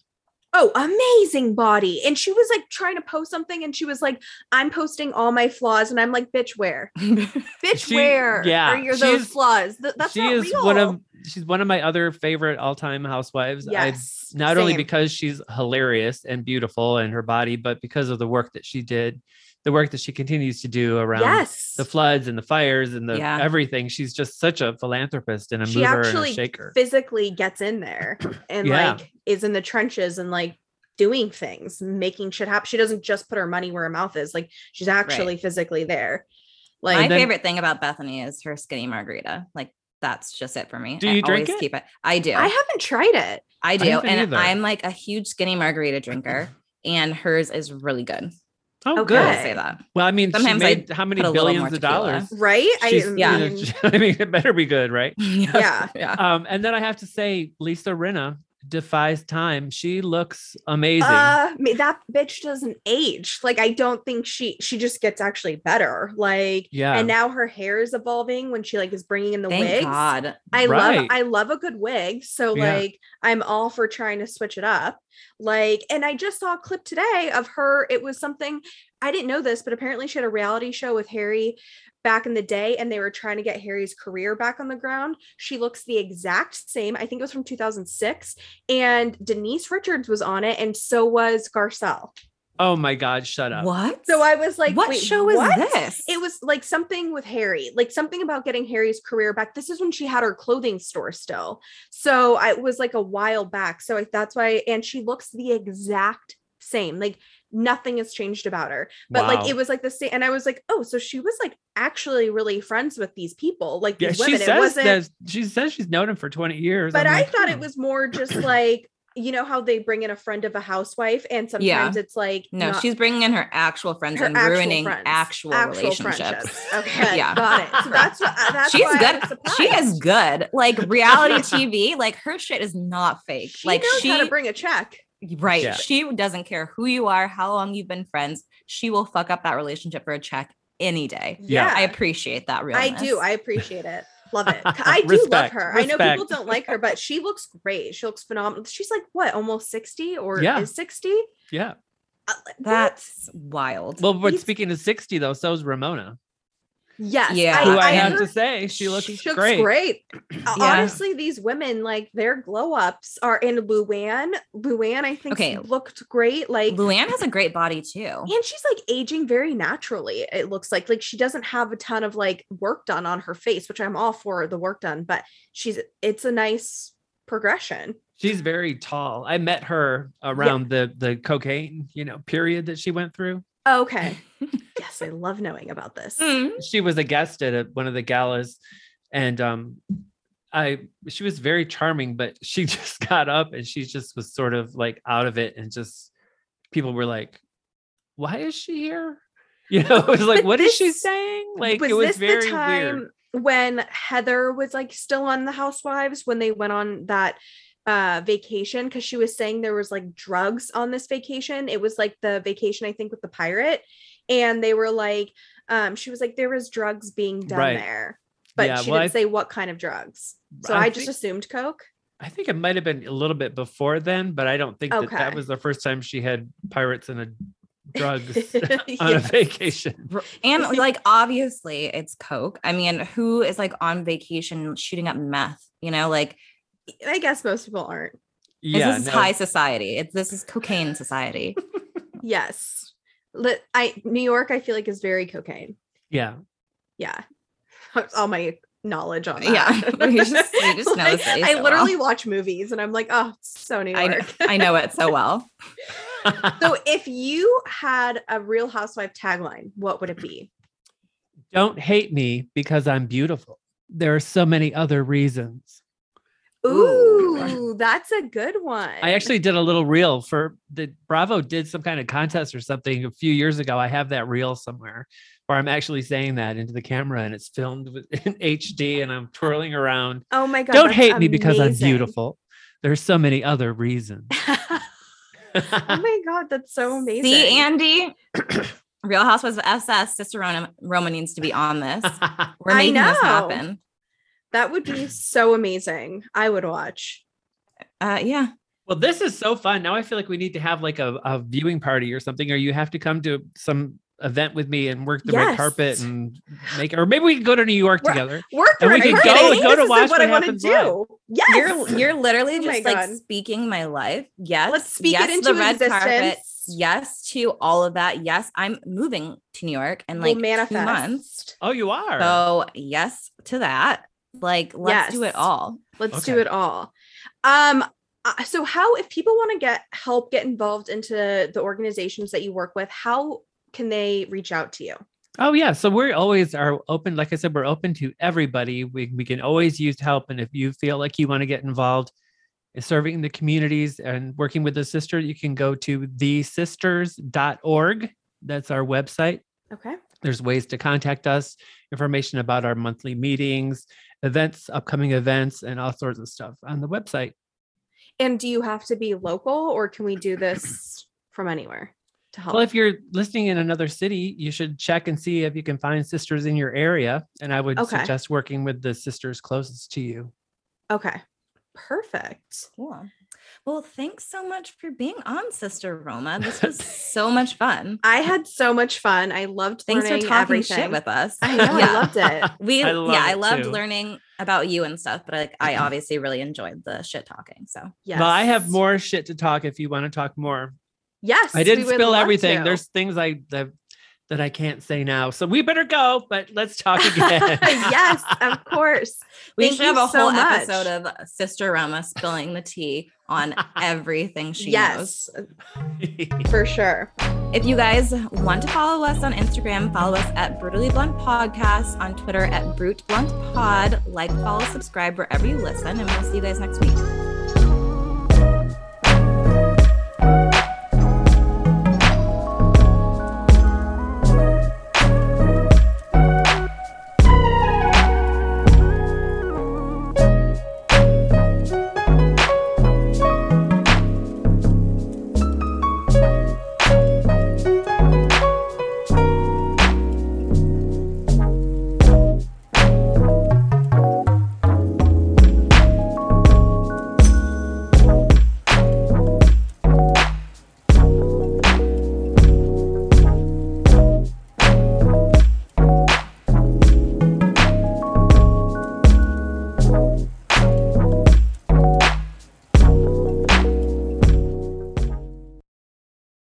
Oh amazing body, and she was like trying to post something, and she was like, "I'm posting all my flaws," and I'm like, "Bitch, where? Bitch, She- where? yeah, are your those is- flaws? Th- that's she not is real." one of she's one of my other favorite all-time housewives. I yes, not only because she's hilarious and beautiful in her body, but because of the work that she did, the work that she continues to do around yes, the floods and the fires and the Yeah. everything. She's just such a philanthropist and a she mover actually and a shaker. physically gets in there and Yeah. like is in the trenches and like doing things, making shit happen. She doesn't just put her money where her mouth is. Like she's actually physically there. Like My then- favorite thing about Bethany is her skinny margarita. Like that's just it for me. Do I you drink always it? keep it. I do. I I, haven't tried it. I do. haven't and either. I'm like a huge skinny margarita drinker. And hers is really good. Oh, Okay. I good. will say that. Well, I mean, Sometimes she I how many put a little billions of dollars? Right? She's- I you yeah. know, I mean, it better be good, right? Yeah. yeah. Um, and then I have to say, Lisa Rinna defies time. She looks amazing. Uh, that bitch doesn't age. Like I don't think she she just gets actually better. Like yeah. and now her hair is evolving when she like is bringing in the Thank wigs. God. I love I love a good wig. So Yeah. like I'm all for trying to switch it up. Like and I just saw a clip today of her it was something I didn't know this but apparently she had a reality show with Harry back in the day and they were trying to get Harry's career back on the ground. She looks the exact same. I think it was from 2006 and Denise Richards was on it and so was Garcelle. oh my God, shut up. What? So I was like what "Wait, show is what?" this? It was like something with Harry, like something about getting Harry's career back. This is when she had her clothing store still. So I it was like a while back. So I, that's why, and she looks the exact same. Like nothing has changed about her. But Wow. like it was like the same. And I was like, oh, so she was like actually really friends with these people, like Yeah, these she women. It says wasn't. that she says she's known him for 20 years. But I'm I like, thought it hmm. was more just like. You know how they bring in a friend of a housewife, and sometimes it's like no, not- she's bringing in her actual friends her and actual ruining friends, actual, relationships. Okay, Yeah. got it. So that's what that's She's why I good. She is good. Like reality TV, like her shit is not fake. She like knows she how to bring a check. Right. Yeah. She doesn't care who you are, how long you've been friends. She will fuck up that relationship for a check any day. Yeah. I appreciate that really. I do. I appreciate it. Love it. I do love Respect, her. I know people don't like her, but she looks great. She looks phenomenal. She's like what, almost 60 or Yeah. is 60? Yeah. Uh. That's wild. Well, but He's- speaking of 60, though, so is Ramona, yes. Yeah. who I, I have to say, she looks she looks great. great. Yeah. Honestly, these women, like their glow ups are in Luann. Luann, I think, Okay. looked great. Like, Luann has a great body too. and she's like aging very naturally. It looks like like she doesn't have a ton of like work done on her face, which I'm all for the work done. But she's it's a nice progression. She's very tall. I met her around the the cocaine, you know, period that she went through. Okay. Yes, I love knowing about this. Mm. She was a guest at a, one of the galas, and um, I she was very charming, but she just got up and she just was sort of like out of it, and just people were like, "Why is she here?" You know, it was like, But "What is she saying?" Like was it was this very the time weird. when Heather was like still on the Housewives when they went on that uh vacation because she was saying there was like drugs on this vacation. It was like the vacation, I think, with the pirate. And they were like, um, she was like, there was drugs being done Right. there, but Yeah, she well, didn't I- say what kind of drugs. So I I, just think- assumed Coke. I think it might have been a little bit before then, but I don't think that that was the first time she had pirates and a drugs on a vacation. And like obviously it's coke. I mean, who is like on vacation shooting up meth? You know, like I guess most people aren't. Yeah, this is no, high society. It's this is cocaine society. Yes. Lit- I New York, I feel like is very cocaine. yeah. Yeah. All my knowledge on that. Yeah, we just- we just know the city I so literally well. watch movies and I'm like, oh, it's so New I know, York. I know it so well. so if you had a real housewife tagline, what would it be? Don't hate me because I'm beautiful. There are so many other reasons. Ooh. Ooh, that's a good one. I actually did a little reel for the Bravo did some kind of contest or something a few years ago. I have that reel somewhere where I'm actually saying that into the camera and it's filmed with, in HD and I'm twirling around. Oh my god. Don't that's hate me because I'm beautiful. There's so many other reasons. oh my god, that's so amazing. See, Andy, Real Housewives of SS, Sister Roma, Roma needs to be on this. We're I making this happen. That would be so amazing. I would watch. Uh, yeah. well, this is so fun. Now I feel like we need to have like a, a viewing party or something, or you have to come to some event with me and work the red carpet and make or maybe we can go to New York We're- together. Work And we the could red go- carpet. go to This is watch what what I want to happens do. Yes. You're you're literally Oh just like God. speaking my life. Yes. Let's speak yes, it into the red carpet. existence. Yes to all of that. Yes, I'm moving to New York in like we'll manifest. two months. Oh, you are. So yes to that. Like let's do it all. Let's do it all. Um uh, so how if people want to get help get involved into the organizations that you work with, how can they reach out to you? Oh yeah, so we're always are open. Like I said, we're open to everybody. We we can always use help, and if you feel like you want to get involved in serving the communities and working with the sister, you can go to thesisters.org. That's our website. Okay. There's ways to contact us, information about our monthly meetings, events, upcoming events, and all sorts of stuff on the website. And do you have to be local or can we do this from anywhere to help? Well, if you're listening in another city, you should check and see if you can find sisters in your area. And I would Okay. suggest working with the sisters closest to you. okay. Perfect. Cool. Well, thanks so much for being on, Sister Roma. This was so much fun. I had so much fun. I loved Thanks for talking everything. shit with us. I know, I loved it. We I love yeah, I loved too. learning about you and stuff, but like I obviously really enjoyed the shit talking. So yeah. Well, I have more shit to talk if you want to talk more. Yes. I didn't spill everything. to. There's things I that, that I can't say now. So we better go, but let's talk again. yes, of course. we Thank should have a so whole much. episode of Sister Roma spilling the tea on everything she knows. for sure. If you guys want to follow us on Instagram, follow us at Brutally Blunt Podcast, on Twitter at Brute Blunt Pod. Like, follow, subscribe wherever you listen, and we'll see you guys next week.